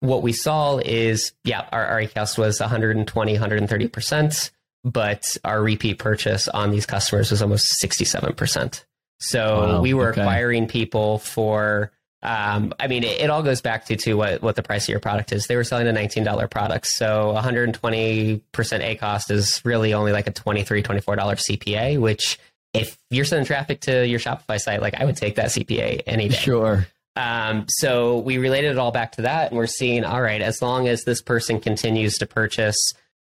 What we saw is, yeah, our, our ACOS was 120, 130%, but our repeat purchase on these customers was almost 67%. So wow, we were okay. acquiring people for, um, I mean, it, it, all goes back to, to what, what the price of your product is. They were selling a $19 product. So 120% ACOS is really only like a $23, $24 CPA, which if you're sending traffic to your Shopify site, like I would take that CPA any day. Sure. Um, so we related it all back to that, and we're seeing, all right, as long as this person continues to purchase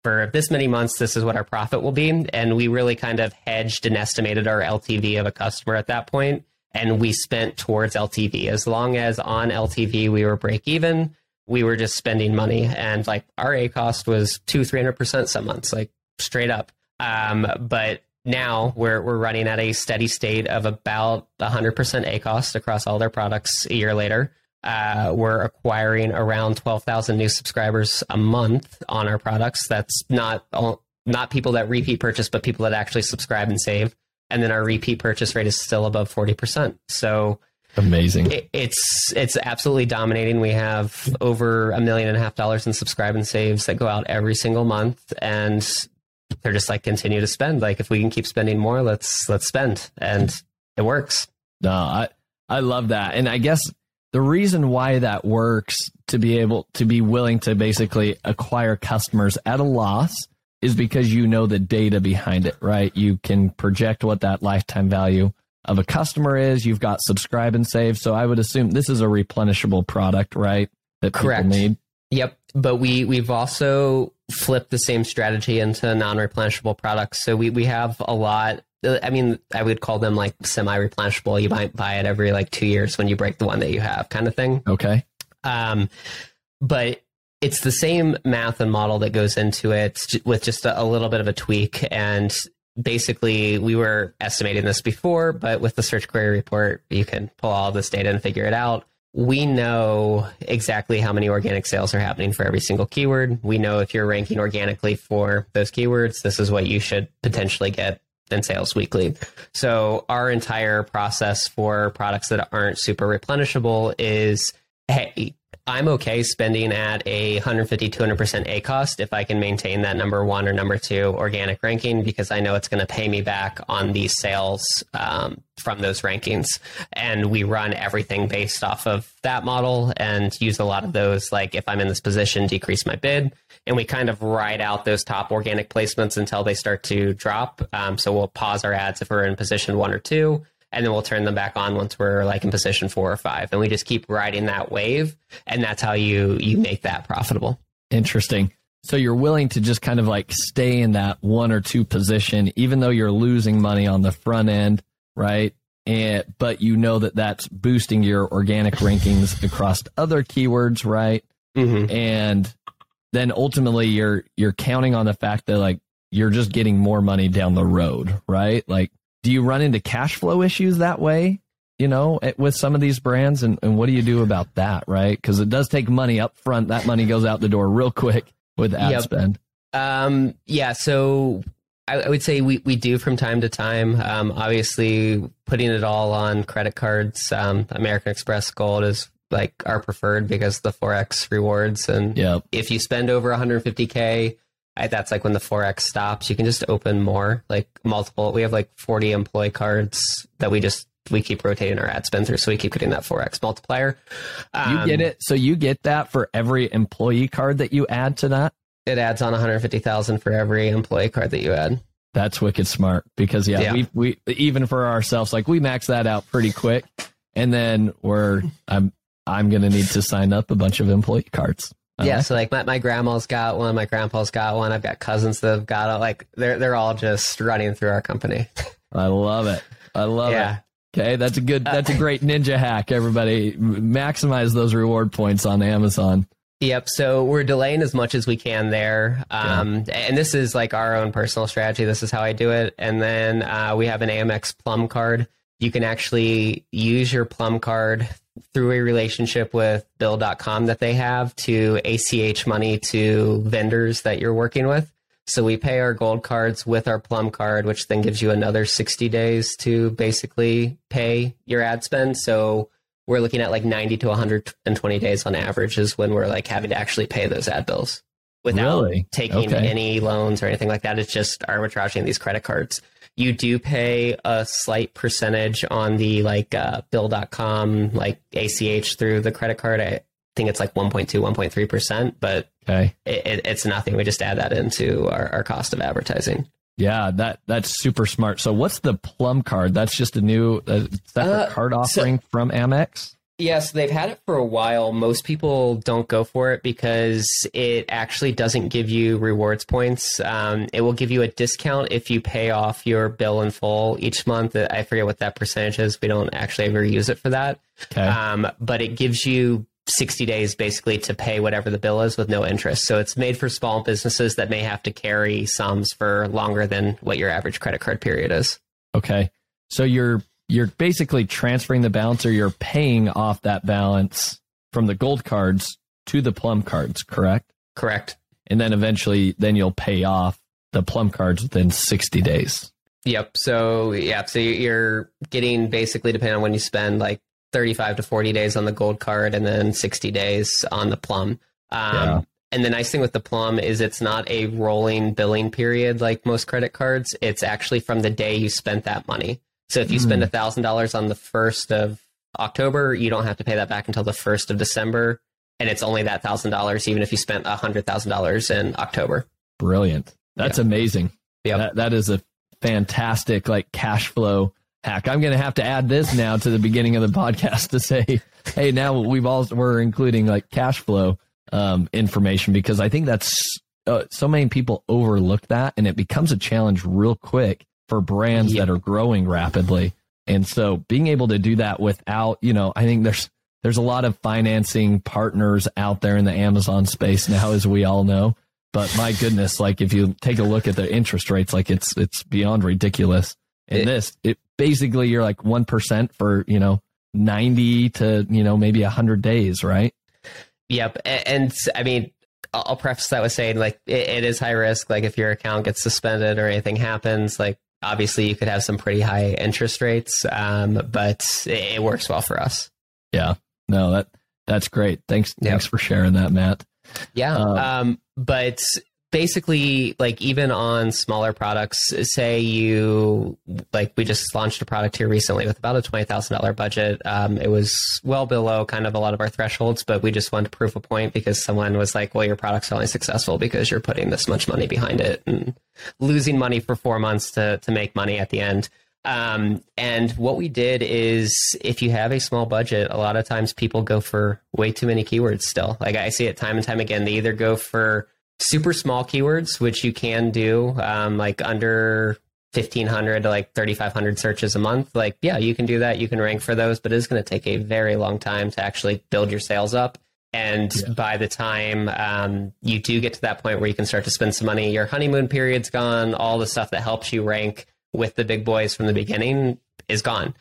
for this many months, this is what our profit will be. And we really kind of hedged and estimated our LTV of a customer at that point, and we spent towards LTV. As long as on LTV we were break even, we were just spending money, and like our ACOS was two, three hundred percent some months, like straight up. Um, but now we're, we're running at a steady state of about 100% ACOS across all their products a year later. Uh, we're acquiring around 12,000 new subscribers a month on our products. That's not all, not people that repeat purchase, but people that actually subscribe and save. And then our repeat purchase rate is still above 40%. So amazing. It, it's, it's absolutely dominating. We have over a million and a half dollars in subscribe and saves that go out every single month. And they're just like continue to spend. Like if we can keep spending more, let's let's spend, and it works. No, I I love that, and I guess the reason why that works to be able to be willing to basically acquire customers at a loss is because you know the data behind it, right? You can project what that lifetime value of a customer is. You've got subscribe and save, so I would assume this is a replenishable product, right? That Correct. people need. Yep, but we we've also flipped the same strategy into non-replenishable products. So we we have a lot. I mean, I would call them like semi-replenishable. You might buy it every like two years when you break the one that you have, kind of thing. Okay. Um, but it's the same math and model that goes into it with just a, a little bit of a tweak. And basically, we were estimating this before, but with the search query report, you can pull all this data and figure it out we know exactly how many organic sales are happening for every single keyword. We know if you're ranking organically for those keywords, this is what you should potentially get in sales weekly. So our entire process for products that aren't super replenishable is hey, I'm okay spending at a 150, 200% ACOS if I can maintain that number one or number two organic ranking because I know it's going to pay me back on these sales um, from those rankings. And we run everything based off of that model and use a lot of those, like if I'm in this position, decrease my bid. And we kind of ride out those top organic placements until they start to drop. Um, so we'll pause our ads if we're in position one or two and then we'll turn them back on once we're like in position four or five and we just keep riding that wave and that's how you you make that profitable interesting So you're willing to just kind of like stay in that one or two position, even though you're losing money on the front end, right? And but you know that that's boosting your organic rankings across other keywords, right? Mhm. And then ultimately you're you're counting on the fact that like you're just getting more money down the road, right? Like, do you run into cash flow issues that way? You know, with some of these brands, and, and what do you do about that, right? Because it does take money up front. That money goes out the door real quick with ad Yep. spend. Um, yeah, so I, I would say we, we do from time to time. Um, obviously, putting it all on credit cards, um, American Express Gold is like our preferred because the forex rewards, and Yep. if you spend over 150k, I, that's like when the forex stops. You can just open more, like multiple. We have like 40 employee cards that we just we keep rotating our ad spend through, so we keep getting that forex multiplier. You Um, get it. So you get that for every employee card that you add to that. It adds on 150,000 for every employee card that you add. That's wicked smart because yeah, Yeah. we we even for ourselves like we max that out pretty quick, and then we're I'm I'm gonna need to sign up a bunch of employee cards. I yeah, like so like my, my grandma's got one, my grandpa's got one. I've got cousins that have got it. Like they're they're all just running through our company. I love it. I love yeah, it. Okay, that's a good. That's a great ninja hack. Everybody, maximize those reward points on Amazon. Yep. So we're delaying as much as we can there. Um, And this is like our own personal strategy. This is how I do it. And then uh, we have an Amex Plum card. You can actually use your Plum card through a relationship with Bill.com that they have to ACH money to vendors that you're working with. So we pay our gold cards with our Plum card, which then gives you another 60 days to basically pay your ad spend. So we're looking at like 90 to 120 days on average is when we're like having to actually pay those ad bills without Really? taking Okay. any loans or anything like that. It's just arbitraging these credit cards. You do pay a slight percentage on the like uh, bill.com, like ACH through the credit card. I think it's like 1.2, 1.3%, but Okay, it, it, it's nothing. We just add that into our, our cost of advertising. yeah, that that's super smart. So, what's the Plum card? That's just a new uh, separate Uh, card so- offering from Amex. Yes, they've had it for a while. Most people don't go for it because it actually doesn't give you rewards points. Um, it will give you a discount if you pay off your bill in full each month. I forget what that percentage is. We don't actually ever use it for that. Okay, Um, but it gives you 60 days basically to pay whatever the bill is with no interest. So it's made for small businesses that may have to carry sums for longer than what your average credit card period is. okay. So you're you're basically transferring the balance, or you're paying off that balance from the gold cards to the Plum cards, correct? Correct. And then eventually, then you'll pay off the Plum cards within sixty days. Yep. So yeah, so you're getting basically depending on when you spend like 35 to 40 days on the gold card and then 60 days on the plum. Um, Yeah. And the nice thing with the plum is it's not a rolling billing period like most credit cards. It's actually from the day you spent that money. So if you spend a thousand dollars on the first of October, you don't have to pay that back until the first of December, and it's only that thousand dollars even if you spent a hundred thousand dollars in October. Brilliant. That's amazing. Yep. That, that is a fantastic like cash flow hack. I'm going to have to add this now to the beginning of the podcast to say, hey, now we've all we're including like cash flow um, information because I think that's uh, so many people overlook that and it becomes a challenge real quick for brands Yeah. that are growing rapidly. And so being able to do that without, you know, I think there's there's a lot of financing partners out there in the Amazon space now, as we all know. But my goodness, like if you take a look at the interest rates, like it's it's beyond ridiculous. And It- this, it basically you're like one percent for you know ninety to you know maybe hundred days, right? Yep, A- and I mean, I'll I'll preface that with saying like it, it is high risk. Like if your account gets suspended or anything happens, like obviously you could have some pretty high interest rates, um, but it, it works well for us. Yeah, no, that that's great. Thanks, Yep. thanks for sharing that, Matt. Yeah, Uh, um, but basically, like even on smaller products, say you like we just launched a product here recently with about a twenty thousand dollar budget. Um, it was well below kind of a lot of our thresholds, but we just wanted to prove a point because someone was like, "Well, your product's only successful because you're putting this much money behind it and losing money for four months to to make money at the end." Um, and what we did is if you have a small budget, a lot of times people go for way too many keywords still. Like I see it time and time again. They either go for super small keywords, which you can do, um, like under 1500 to like 3500 searches a month. Like yeah you can do that. You can rank for those but it's going to take a very long time to actually build your sales up. And yeah. by the time um, you do get to that point where you can start to spend some money your honeymoon period's gone all the stuff that helps you rank with the big boys from the beginning is gone.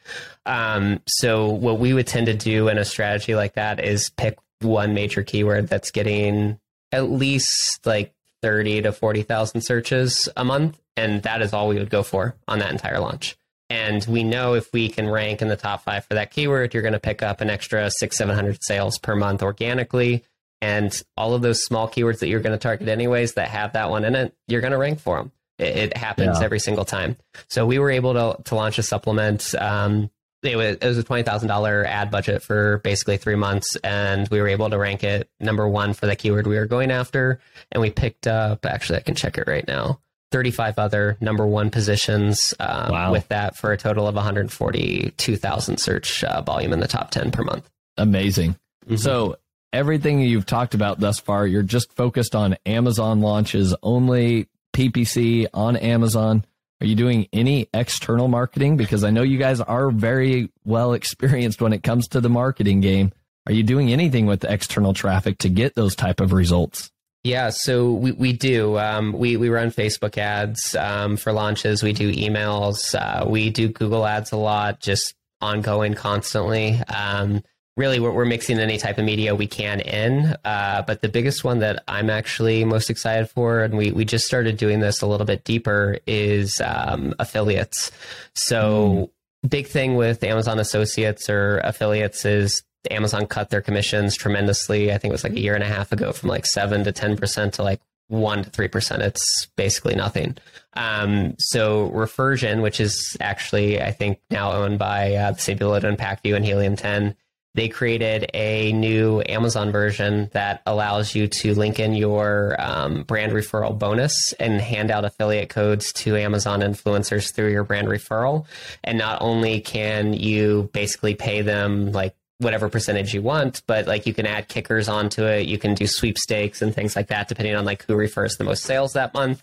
Um, so what we would tend to do in a strategy like that is pick one major keyword that's getting at least like 30 to 40,000 searches a month. And that is all we would go for on that entire launch. And we know if we can rank in the top five for that keyword, you're going to pick up an extra six, 700 sales per month organically. And all of those small keywords that you're going to target anyways that have that one in it, you're going to rank for them. It, it happens yeah. every single time. So we were able to, to launch a supplement um, it was, it was a twenty thousand dollar ad budget for basically three months, and we were able to rank it number one for the keyword we were going after, and we picked up. Actually, I can check it right now. 35 other number one positions um, wow. with that for a total of 142,000 search uh, volume in the top 10 per month. Amazing. Mm-hmm. So, everything you've talked about thus far, you're just focused on Amazon launches only, PPC on Amazon. Are you doing any external marketing? Because I know you guys are very well experienced when it comes to the marketing game. Are you doing anything with external traffic to get those type of results? Yeah, so we, we do. Um, we, we run Facebook ads um, for launches. We do emails. Uh, we do Google ads a lot, just ongoing constantly. Um, really we're, we're, mixing any type of media we can in. Uh, but the biggest one that I'm actually most excited for, and we, we just started doing this a little bit deeper, is um, affiliates. So, mm. big thing with Amazon associates or affiliates is Amazon cut their commissions tremendously. I think it was like a year and a half ago from like 7 to 10% to like 1 to 3%. It's basically nothing. Um, so Refersion, which is actually, I think, now owned by uh, the that own Pacvue and Helium 10, they created a new Amazon version that allows you to link in your um, brand referral bonus and hand out affiliate codes to Amazon influencers through your brand referral. And not only can you basically pay them like whatever percentage you want, but like you can add kickers onto it. You can do sweepstakes and things like that, depending on like who refers the most sales that month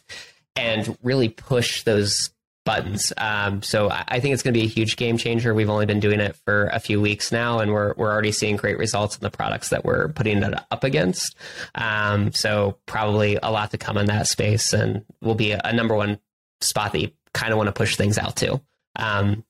and really push those buttons. Um, so I think it's going to be a huge game changer. We've only been doing it for a few weeks now, and we're we're already seeing great results in the products that we're putting it up against. Um, so probably a lot to come in that space, and will be a, number one spot that you kind of want to push things out to. Um,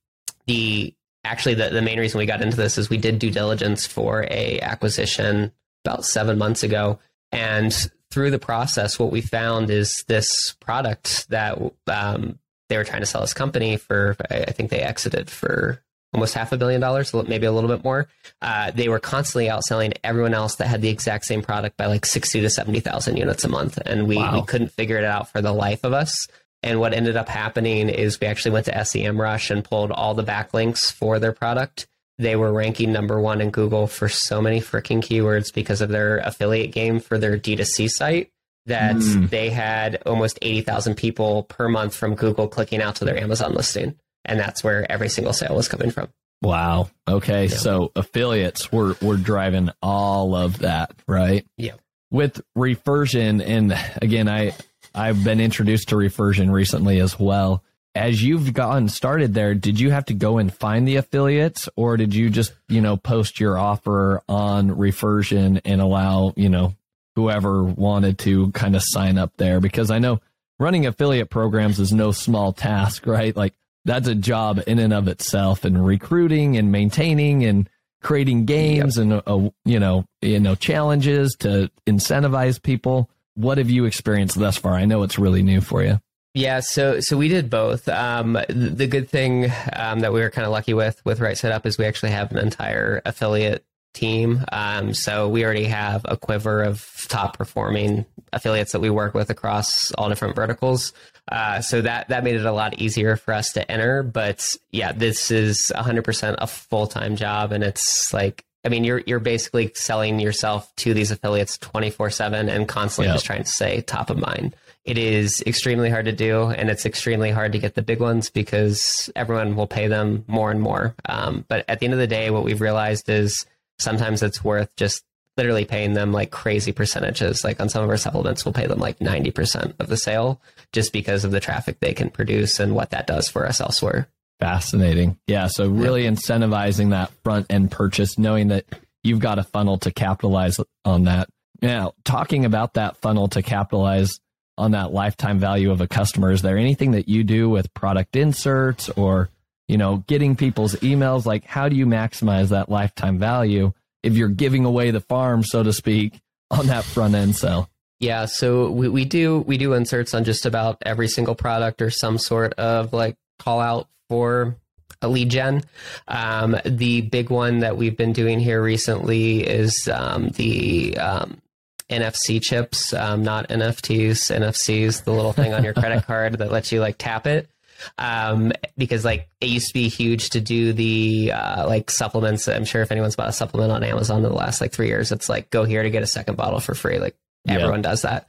the actually the, the main reason we got into this is we did due diligence for a acquisition about seven months ago and through the process what we found is this product that um, they were trying to sell this company for, I think they exited for almost half a billion dollars, maybe a little bit more. Uh, they were constantly outselling everyone else that had the exact same product by like 60 to 70,000 units a month. And we, wow. we couldn't figure it out for the life of us. And what ended up happening is we actually went to SEMrush and pulled all the backlinks for their product. They were ranking number one in Google for so many freaking keywords because of their affiliate game for their D2C site that mm. they had almost 80,000 people per month from Google clicking out to their Amazon listing. And that's where every single sale was coming from. Wow. Okay. Yeah. So affiliates were, were driving all of that, right? Yeah. With Refersion, and again, I, I've been introduced to Refersion recently as well. As you've gotten started there, did you have to go and find the affiliates or did you just, you know, post your offer on Refersion and allow, you know, whoever wanted to kind of sign up there because I know running affiliate programs is no small task, right? Like that's a job in and of itself and recruiting and maintaining and creating games yep. and uh, you know, you know challenges to incentivize people. What have you experienced thus far? I know it's really new for you. Yeah, so so we did both. Um, the good thing um, that we were kind of lucky with with Right Side Up is we actually have an entire affiliate team. Um, so we already have a quiver of top performing affiliates that we work with across all different verticals. Uh, so that that made it a lot easier for us to enter. But yeah, this is 100% a full time job, and it's like. I mean, you're you're basically selling yourself to these affiliates 24 seven and constantly yep. just trying to stay top of mind. It is extremely hard to do, and it's extremely hard to get the big ones because everyone will pay them more and more. Um, but at the end of the day, what we've realized is sometimes it's worth just literally paying them like crazy percentages. Like on some of our supplements, we'll pay them like 90% of the sale just because of the traffic they can produce and what that does for us elsewhere. Fascinating. Yeah. So really incentivizing that front end purchase, knowing that you've got a funnel to capitalize on that. Now, talking about that funnel to capitalize on that lifetime value of a customer, is there anything that you do with product inserts or, you know, getting people's emails? Like, how do you maximize that lifetime value if you're giving away the farm, so to speak, on that front end sell? Yeah, so we, we do we do inserts on just about every single product or some sort of like call out for a lead gen. Um, the big one that we've been doing here recently is um, the um, NFC chips, um, not NFTs. NFCs, the little thing on your credit card that lets you like tap it. Um, because like it used to be huge to do the uh, like supplements. I'm sure if anyone's bought a supplement on Amazon in the last like three years, it's like go here to get a second bottle for free. Like everyone yeah. does that.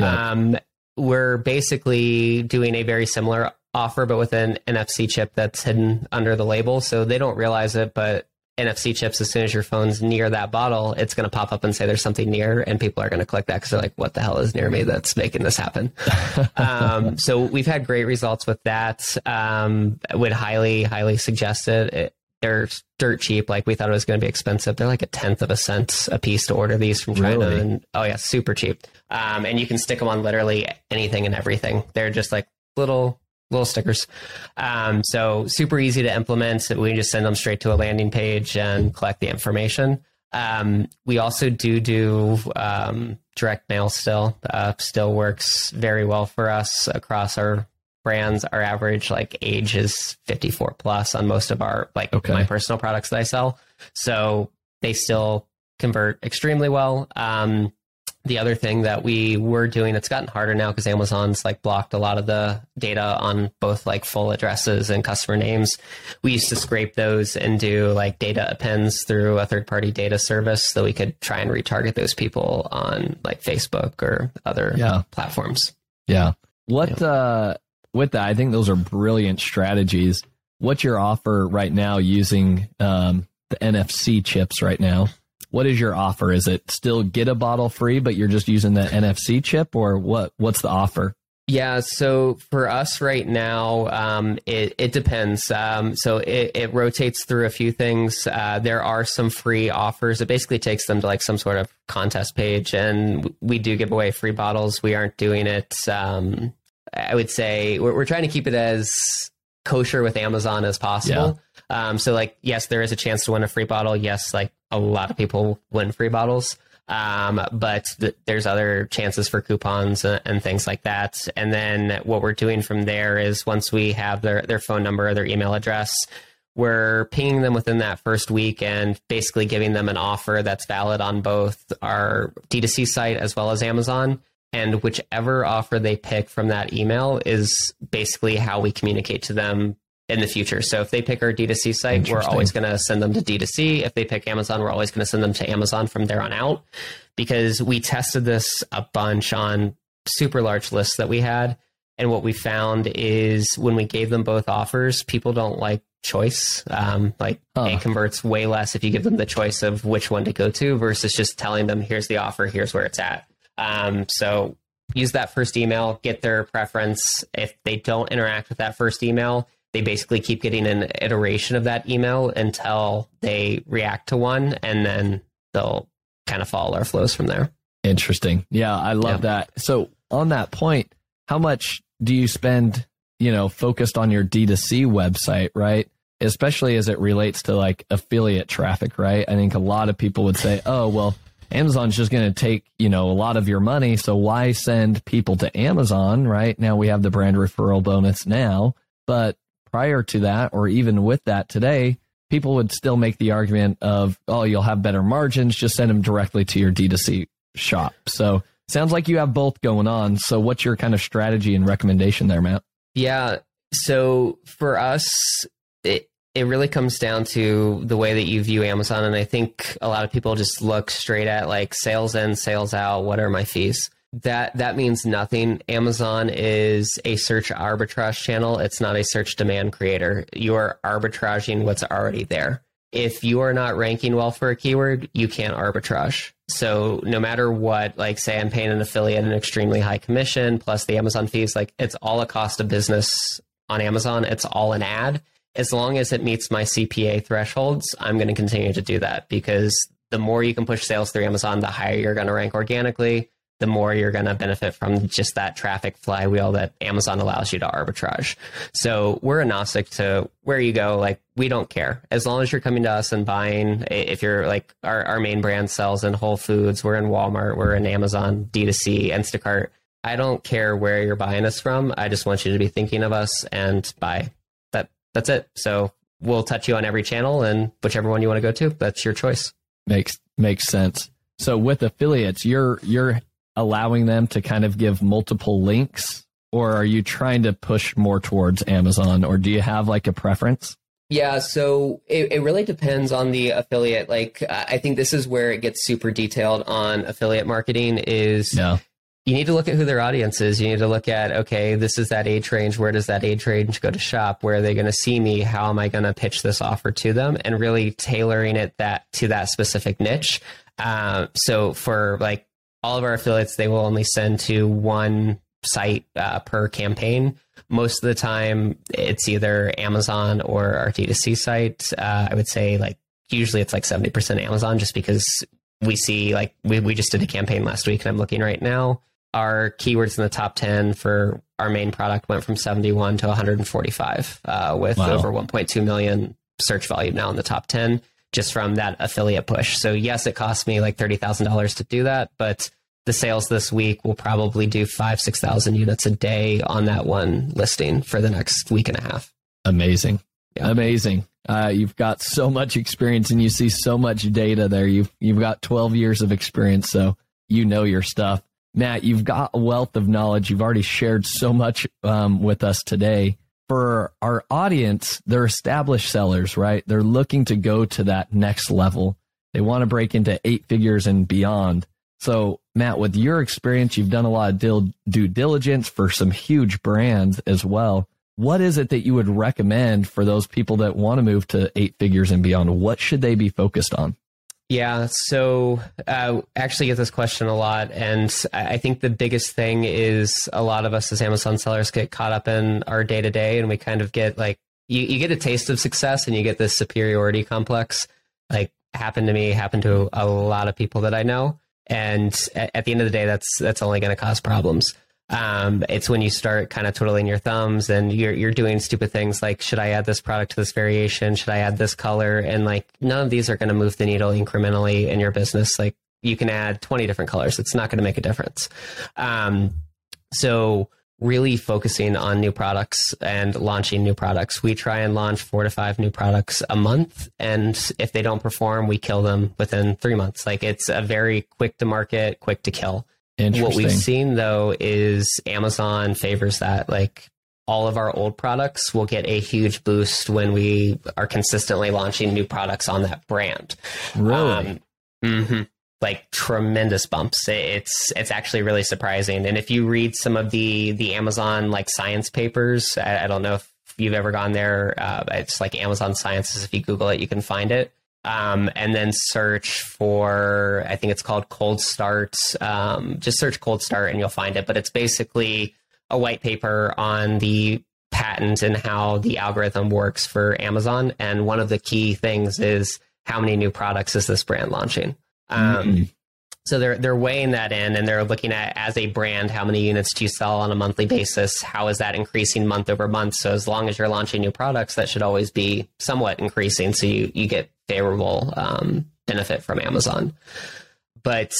Yeah. Um, we're basically doing a very similar offer, but with an NFC chip that's hidden under the label. So they don't realize it, but NFC chips, as soon as your phone's near that bottle, it's going to pop up and say there's something near, and people are going to click that because they're like, what the hell is near me that's making this happen? um, so we've had great results with that. Um, would highly, highly suggest it. it. They're dirt cheap. Like we thought it was going to be expensive. They're like a tenth of a cent a piece to order these from China. Really? And oh yeah, super cheap. Um, and you can stick them on literally anything and everything. They're just like little little stickers. Um, so super easy to implement. We just send them straight to a landing page and collect the information. Um, we also do do um, direct mail still. Uh, still works very well for us across our brands. Our average like age is 54 plus on most of our like okay. my personal products that I sell. So they still convert extremely well. Um, the other thing that we were doing that's gotten harder now because Amazon's like blocked a lot of the data on both like full addresses and customer names. We used to scrape those and do like data appends through a third party data service so we could try and retarget those people on like Facebook or other yeah. platforms. Yeah. What yeah. uh with that, I think those are brilliant strategies. What's your offer right now using um, the NFC chips right now? What is your offer? Is it still get a bottle free, but you're just using the NFC chip, or what? What's the offer? Yeah, so for us right now, um, it, it depends. Um, so it, it, rotates through a few things. Uh, there are some free offers. It basically takes them to like some sort of contest page, and we do give away free bottles. We aren't doing it. Um, I would say we're, we're, trying to keep it as kosher with Amazon as possible. Um, so like, yes, there is a chance to win a free bottle. Yes, like a lot of people win free bottles. Um, but th- there's other chances for coupons and, and, things like that. And then what we're doing from there is once we have their, their phone number or their email address, we're pinging them within that first week and basically giving them an offer that's valid on both our D2C site as well as Amazon. And whichever offer they pick from that email is basically how we communicate to them in the future. So if they pick our D2C site, we're always going to send them to D2C. If they pick Amazon, we're always going to send them to Amazon from there on out because we tested this a bunch on super large lists that we had. And what we found is when we gave them both offers, people don't like choice. Um, like huh. it converts way less if you give them the choice of which one to go to versus just telling them, here's the offer, here's where it's at. Um, so use that first email, get their preference. If they don't interact with that first email, they basically keep getting an iteration of that email until they react to one and then they'll kind of follow our flows from there. Interesting. Yeah, I love yeah. that. So on that point, how much do you spend, you know, focused on your D2C website, right? Especially as it relates to like affiliate traffic, right? I think a lot of people would say, oh, well, Amazon's just going to take, you know, a lot of your money. So why send people to Amazon, right? Now we have the brand referral bonus now, but prior to that, or even with that today, people would still make the argument of, oh, you'll have better margins, just send them directly to your D2C shop. So sounds like you have both going on. So what's your kind of strategy and recommendation there, Matt? Yeah. So for us, it, it really comes down to the way that you view Amazon. And I think a lot of people just look straight at like sales in, sales out. What are my fees? That that means nothing. Amazon is a search arbitrage channel. It's not a search demand creator. You are arbitraging what's already there. If you are not ranking well for a keyword, you can't arbitrage. So no matter what, like say I'm paying an affiliate an extremely high commission plus the Amazon fees, like it's all a cost of business on Amazon. It's all an ad. As long as it meets my CPA thresholds, I'm going to continue to do that because the more you can push sales through Amazon, the higher you're going to rank organically the more you're going to benefit from just that traffic flywheel that Amazon allows you to arbitrage. So we're agnostic to where you go. Like we don't care as long as you're coming to us and buying. If you're like our, our main brand sells in Whole Foods, we're in Walmart, we're in Amazon, D2C, Instacart. I don't care where you're buying us from. I just want you to be thinking of us and buy. That that's it. So we'll touch you on every channel and whichever one you want to go to, that's your choice. Makes makes sense. So with affiliates, you're you're allowing them to kind of give multiple links or are you trying to push more towards Amazon or do you have like a preference? Yeah, so it, it really depends on the affiliate. Like I think this is where it gets super detailed on affiliate marketing is yeah. you need to look at who their audience is. You need to look at, okay, this is that age range. Where does that age range go to shop? Where are they going to see me? How am I going to pitch this offer to them? And really tailoring it that to that specific niche. Uh, so for like all of our affiliates, they will only send to one site uh, per campaign. Most of the time, it's either Amazon or our D2C site. Uh, I would say like usually it's like 70% Amazon just because we see like we, we just did a campaign last week and I'm looking right now. Our keywords in the top 10 for our main product went from 71 to 145 uh, with wow. over 1.2 million search volume now in the top 10 just from that affiliate push. So yes, it cost me like thirty thousand dollars to do that, but the sales this week will probably do five six thousand units a day on that one listing for the next week and a half. Amazing, yeah. amazing. Uh, you've got so much experience and you see so much data there. You've you've got twelve years of experience, so you know your stuff. Matt, you've got a wealth of knowledge. You've already shared so much um, with us today for our audience, they're established sellers, right? They're looking to go to that next level. They want to break into eight figures and beyond. So, Matt, with your experience, you've done a lot of due diligence for some huge brands as well. What is it that you would recommend for those people that want to move to eight figures and beyond? What should they be focused on? Yeah, so uh, actually get this question a lot, and I think the biggest thing is a lot of us as Amazon sellers get caught up in our day to day, and we kind of get like you, you get a taste of success, and you get this superiority complex. Like happened to me, happened to a lot of people that I know, and at, at the end of the day, that's that's only going to cause problems. Um, it's when you start kind of twiddling your thumbs and you're you're doing stupid things like should I add this product to this variation? Should I add this color? And like none of these are going to move the needle incrementally in your business. Like you can add 20 different colors. It's not going to make a difference. Um, so really focusing on new products and launching new products. We try and launch four to five new products a month. And if they don't perform, we kill them within three months. Like it's a very quick to market, quick to kill. What we've seen though is Amazon favors that. Like all of our old products will get a huge boost when we are consistently launching new products on that brand. Really? Um, mm-hmm. Like tremendous bumps. It's it's actually really surprising. And if you read some of the the Amazon like science papers, I, I don't know if you've ever gone there. Uh, it's like Amazon Sciences. If you Google it, you can find it um, and then search for I think it's called Cold Start. Um, just search Cold Start and you'll find it. But it's basically a white paper on the patent and how the algorithm works for Amazon. And one of the key things is how many new products is this brand launching. Um, mm-hmm. So they're they're weighing that in, and they're looking at as a brand how many units do you sell on a monthly basis? How is that increasing month over month? So as long as you're launching new products, that should always be somewhat increasing. So you you get favorable um, benefit from Amazon. But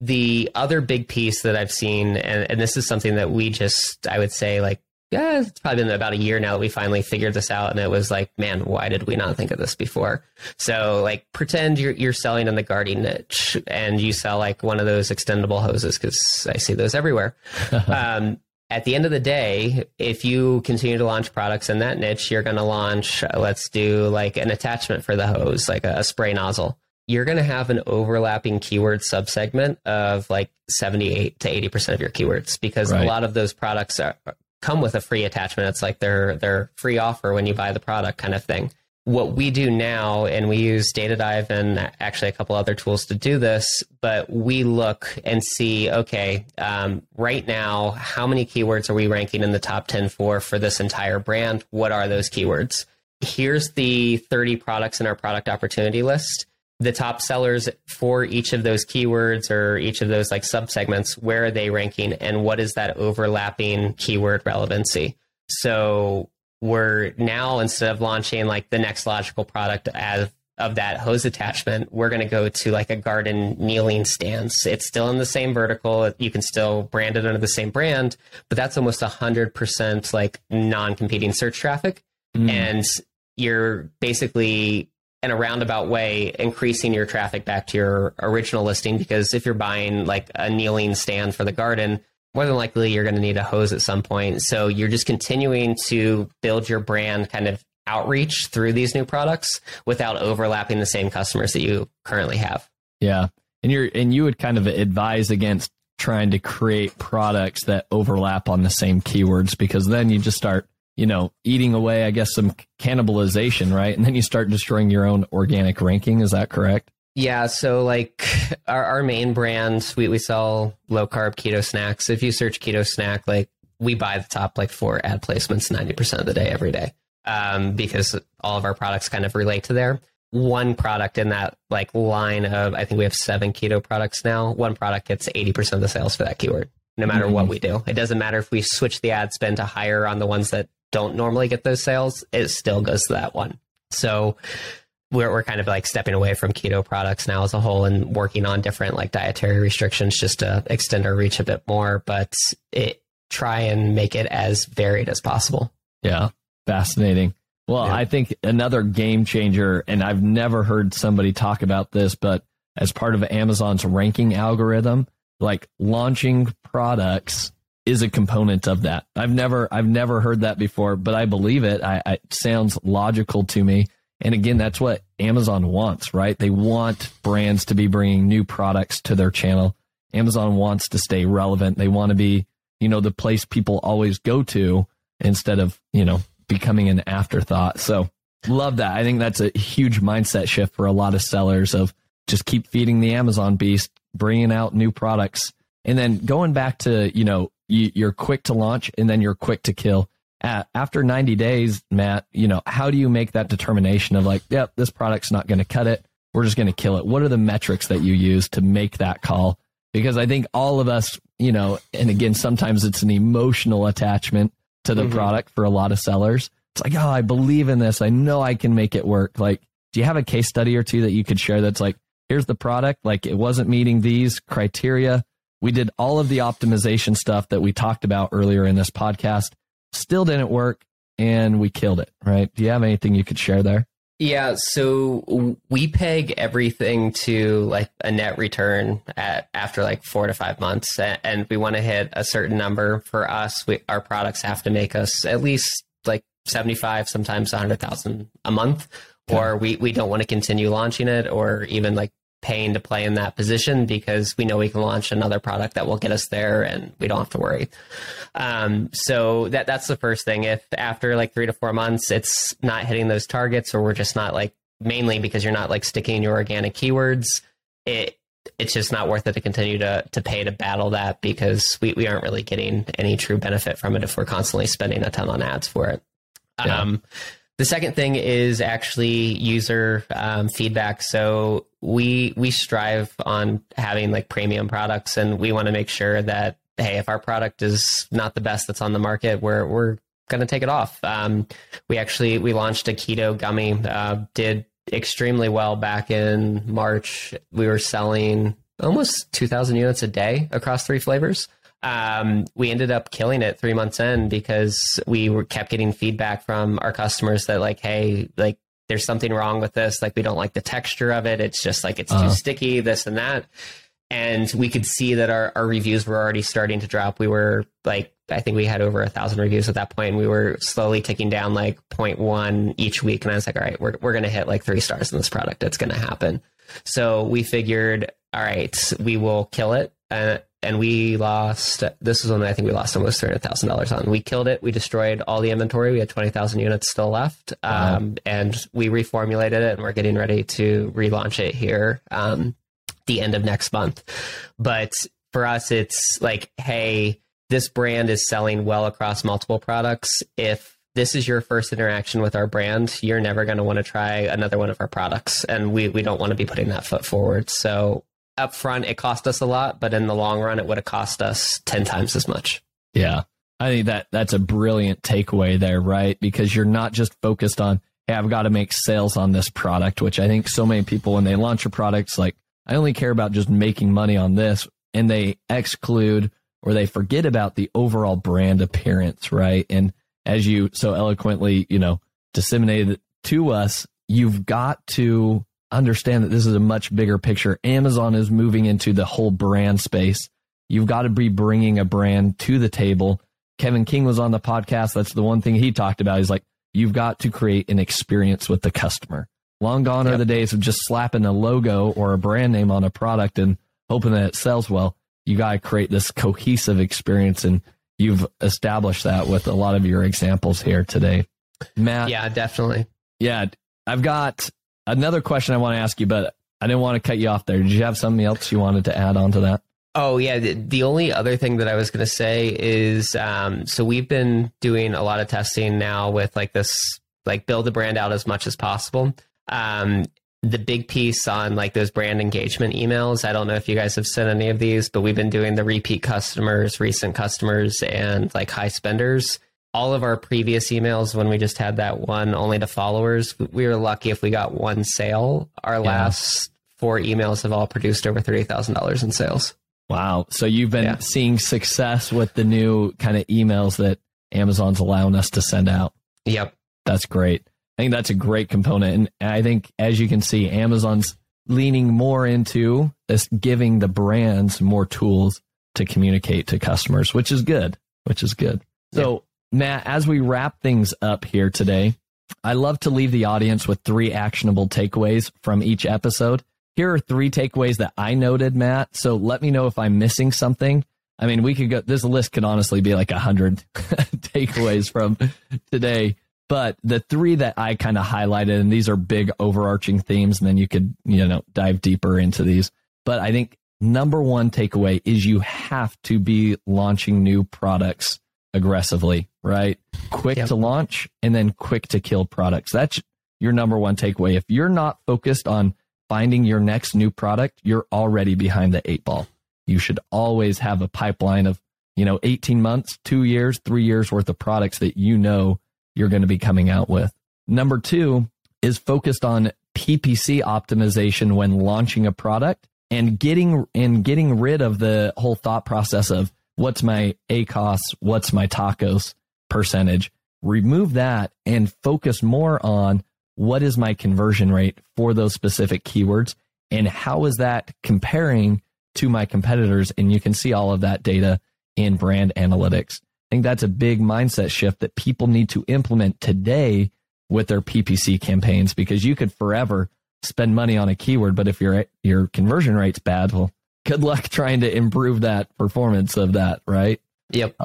the other big piece that I've seen, and, and this is something that we just, I would say, like, yeah, it's probably been about a year now that we finally figured this out, and it was like, man, why did we not think of this before? So, like, pretend you're you're selling in the gardening niche, and you sell like one of those extendable hoses because I see those everywhere. um, at the end of the day, if you continue to launch products in that niche, you're going to launch, uh, let's do like an attachment for the hose, like a, a spray nozzle. You're going to have an overlapping keyword subsegment of like 78 to 80% of your keywords because right. a lot of those products are, come with a free attachment. It's like their, their free offer when you buy the product kind of thing. What we do now, and we use Datadive and actually a couple other tools to do this, but we look and see, okay, um, right now, how many keywords are we ranking in the top 10 for for this entire brand? What are those keywords? Here's the 30 products in our product opportunity list. The top sellers for each of those keywords or each of those like subsegments, where are they ranking and what is that overlapping keyword relevancy? So we're now instead of launching like the next logical product as of that hose attachment, we're going to go to like a garden kneeling stance. It's still in the same vertical. You can still brand it under the same brand, but that's almost a hundred percent like non-competing search traffic. Mm. And you're basically in a roundabout way increasing your traffic back to your original listing because if you're buying like a kneeling stand for the garden, more than likely you're going to need a hose at some point. So you're just continuing to build your brand kind of outreach through these new products without overlapping the same customers that you currently have. Yeah. And you're and you would kind of advise against trying to create products that overlap on the same keywords because then you just start, you know, eating away I guess some cannibalization, right? And then you start destroying your own organic ranking, is that correct? Yeah, so like our, our main brand, we, we sell low carb keto snacks. If you search keto snack, like we buy the top like four ad placements 90% of the day, every day, um, because all of our products kind of relate to there. One product in that like line of, I think we have seven keto products now. One product gets 80% of the sales for that keyword, no matter mm-hmm. what we do. It doesn't matter if we switch the ad spend to higher on the ones that don't normally get those sales, it still goes to that one. So we're, we're kind of like stepping away from keto products now as a whole and working on different like dietary restrictions just to extend our reach a bit more, but it try and make it as varied as possible. Yeah. Fascinating. Well, yeah. I think another game changer, and I've never heard somebody talk about this, but as part of Amazon's ranking algorithm, like launching products is a component of that. I've never I've never heard that before, but I believe it. I, I, it sounds logical to me. And again, that's what Amazon wants, right? They want brands to be bringing new products to their channel. Amazon wants to stay relevant. They want to be, you know, the place people always go to instead of, you know, becoming an afterthought. So love that. I think that's a huge mindset shift for a lot of sellers of just keep feeding the Amazon beast, bringing out new products. And then going back to, you know, you're quick to launch and then you're quick to kill after 90 days, Matt, you know, how do you make that determination of like, yep, this product's not going to cut it. We're just going to kill it. What are the metrics that you use to make that call? Because I think all of us, you know, and again, sometimes it's an emotional attachment to the mm-hmm. product for a lot of sellers. It's like, oh, I believe in this. I know I can make it work. Like, do you have a case study or two that you could share that's like, here's the product, like it wasn't meeting these criteria. We did all of the optimization stuff that we talked about earlier in this podcast still didn't work and we killed it, right? Do you have anything you could share there? Yeah, so we peg everything to like a net return at after like four to five months, and we want to hit a certain number. For us, we, our products have to make us at least like seventy five, sometimes a hundred thousand a month, or we we don't want to continue launching it, or even like paying to play in that position because we know we can launch another product that will get us there and we don't have to worry. Um, so that that's the first thing. If after like three to four months it's not hitting those targets or we're just not like mainly because you're not like sticking your organic keywords, it it's just not worth it to continue to to pay to battle that because we, we aren't really getting any true benefit from it if we're constantly spending a ton on ads for it. Yeah. Um, the second thing is actually user um, feedback. So we we strive on having like premium products, and we want to make sure that hey, if our product is not the best that's on the market, we're we're going to take it off. Um, we actually we launched a keto gummy, uh, did extremely well back in March. We were selling almost 2,000 units a day across three flavors um, we ended up killing it three months in because we were kept getting feedback from our customers that like, hey, like there's something wrong with this. Like we don't like the texture of it. It's just like it's uh-huh. too sticky, this and that. And we could see that our, our reviews were already starting to drop. We were like, I think we had over a thousand reviews at that point. And we were slowly ticking down like 0.1 each week. And I was like, all right, we're, we're going to hit like three stars in this product. It's going to happen. So we figured, all right, we will kill it uh, and we lost. This was when I think we lost almost three hundred thousand dollars on. We killed it. We destroyed all the inventory. We had twenty thousand units still left, wow. um, and we reformulated it, and we're getting ready to relaunch it here um, the end of next month. But for us, it's like, hey, this brand is selling well across multiple products. If this is your first interaction with our brand, you're never going to want to try another one of our products. And we, we don't want to be putting that foot forward. So up front, it cost us a lot, but in the long run, it would have cost us 10 times as much. Yeah. I think that that's a brilliant takeaway there, right? Because you're not just focused on, hey, I've got to make sales on this product, which I think so many people, when they launch a product, like, I only care about just making money on this. And they exclude or they forget about the overall brand appearance, right? And as you so eloquently, you know, disseminated to us, you've got to understand that this is a much bigger picture. Amazon is moving into the whole brand space. You've got to be bringing a brand to the table. Kevin King was on the podcast. That's the one thing he talked about. He's like, you've got to create an experience with the customer. Long gone yep. are the days of just slapping a logo or a brand name on a product and hoping that it sells well you got to create this cohesive experience and you've established that with a lot of your examples here today matt yeah definitely yeah i've got another question i want to ask you but i didn't want to cut you off there did you have something else you wanted to add on to that Oh yeah, the, only other thing that I was going to say is, um, so we've been doing a lot of testing now with like this, like build the brand out as much as possible. Um, the big piece on like those brand engagement emails. I don't know if you guys have sent any of these, but we've been doing the repeat customers, recent customers, and like high spenders. All of our previous emails, when we just had that one only to followers, we were lucky if we got one sale. Our yeah. last four emails have all produced over $30,000 in sales. Wow. So you've been yeah. seeing success with the new kind of emails that Amazon's allowing us to send out. Yep. That's great. I think that's a great component. And I think, as you can see, Amazon's leaning more into this giving the brands more tools to communicate to customers, which is good, which is good. So. Matt, as we wrap things up here today, I love to leave the audience with three actionable takeaways from each episode. Here are three takeaways that I noted, Matt. So let me know if I'm missing something. I mean, we could go, this list could honestly be like a hundred takeaways from today. But the three that I kind of highlighted, and these are big overarching themes, and then you could, you know, dive deeper into these. But I think number one takeaway is you have to be launching new products aggressively, right? Quick yep. to launch and then quick to kill products. That's your number one takeaway. If you're not focused on finding your next new product, you're already behind the eight ball. You should always have a pipeline of, you know, 18 months, two years, three years worth of products that you know you're going to be coming out with. Number two is focused on PPC optimization when launching a product and getting and getting rid of the whole thought process of what's my ACOS, what's my TACoS percentage. Remove that and focus more on what is my conversion rate for those specific keywords and how is that comparing to my competitors. And you can see all of that data in brand analytics. I think that's a big mindset shift that people need to implement today with their PPC campaigns because you could forever spend money on a keyword, but if your your conversion rate's bad, well, good luck trying to improve that performance of that, right? Yep.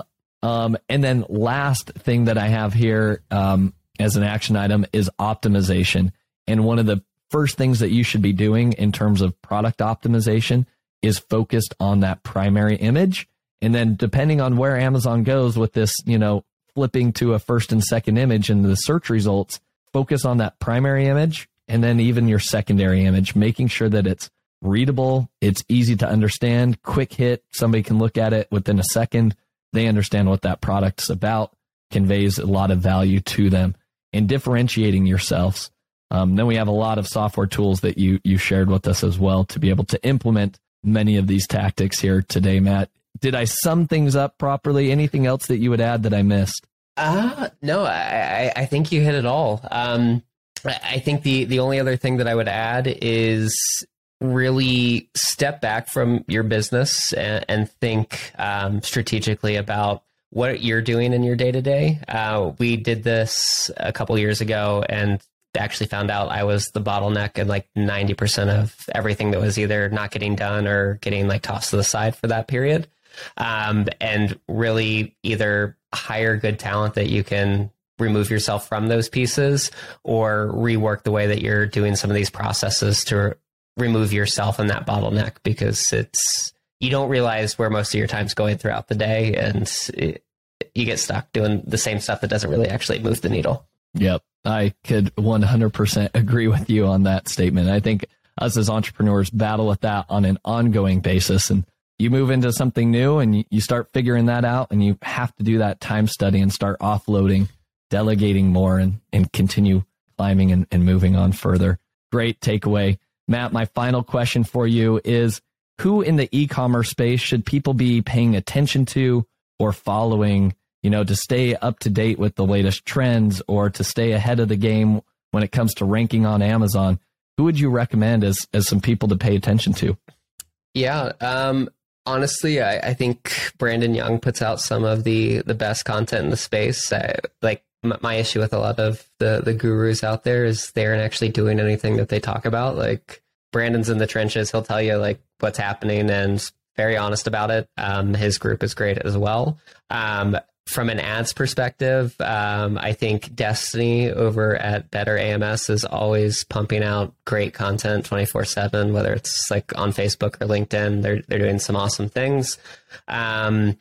Um, and then last thing that I have here um, as an action item is optimization. And one of the first things that you should be doing in terms of product optimization is focused on that primary image and then depending on where Amazon goes with this, you know, flipping to a first and second image in the search results, focus on that primary image and then even your secondary image, making sure that it's readable, it's easy to understand, quick hit, somebody can look at it within a second, they understand what that product's about, conveys a lot of value to them, in differentiating yourselves. Um, then we have a lot of software tools that you you shared with us as well to be able to implement many of these tactics here today, Matt did I sum things up properly? Anything else that you would add that I missed? Uh, no, I, I think you hit it all. Um, I think the, the only other thing that I would add is really step back from your business and, and think um, strategically about what you're doing in your day to day. We did this a couple years ago, and actually found out I was the bottleneck and like 90% of everything that was either not getting done or getting like tossed to the side for that period. Um, and really either hire good talent that you can remove yourself from those pieces or rework the way that you're doing some of these processes to remove yourself in that bottleneck because it's you don't realize where most of your time's going throughout the day and it, you get stuck doing the same stuff that doesn't really actually move the needle. Yep. I could 100% agree with you on that statement. I think us as entrepreneurs battle with that on an ongoing basis. And you move into something new and you, start figuring that out, and you have to do that time study and start offloading, delegating more, and, and continue climbing and, and moving on further. Great takeaway. Matt, my final question for you is who in the e commerce space should people be paying attention to or following you know, to stay up to date with the latest trends or to stay ahead of the game when it comes to ranking on Amazon, who would you recommend as as some people to pay attention to? Yeah, um, honestly, I, I, think Brandon Young puts out some of the the best content in the space. I, like my issue with a lot of the the gurus out there is they aren't actually doing anything that they talk about. Like Brandon's in the trenches; he'll tell you like what's happening and very honest about it. Um, his group is great as well. Um, from an ads perspective, um, I think Destaney over at Better AMS is always pumping out great content 24 7, whether it's like on Facebook or LinkedIn. They're, they're doing some awesome things. Um,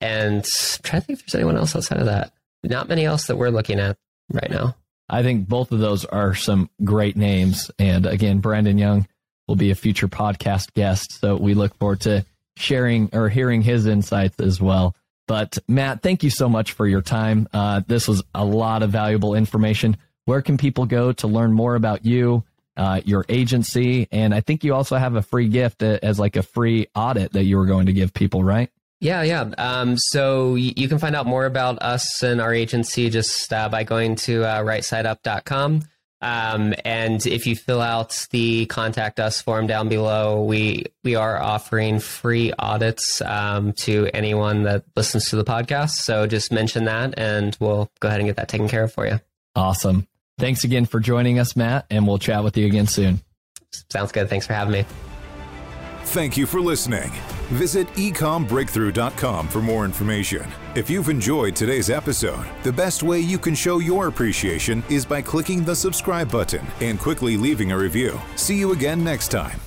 and I'm trying to think if there's anyone else outside of that. Not many else that we're looking at right now. I think both of those are some great names. And again, Brandon Young will be a future podcast guest. So we look forward to sharing or hearing his insights as well. But Matt, thank you so much for your time. Uh, this was a lot of valuable information. Where can people go to learn more about you, uh, your agency, and I think you also have a free gift as like a free audit that you were going to give people, right? Yeah, yeah. Um, so you can find out more about us and our agency just uh, by going to uh, rightsideup.com. Um, and if you fill out the contact us form down below, we we are offering free audits um, to anyone that listens to the podcast. So just mention that, and we'll go ahead and get that taken care of for you. Awesome. Thanks again for joining us, Matt, and we'll chat with you again soon. Sounds good. Thanks for having me. Thank you for listening. Visit ecommbreakthrough.com for more information. If you've enjoyed today's episode, the best way you can show your appreciation is by clicking the subscribe button and quickly leaving a review. See you again next time.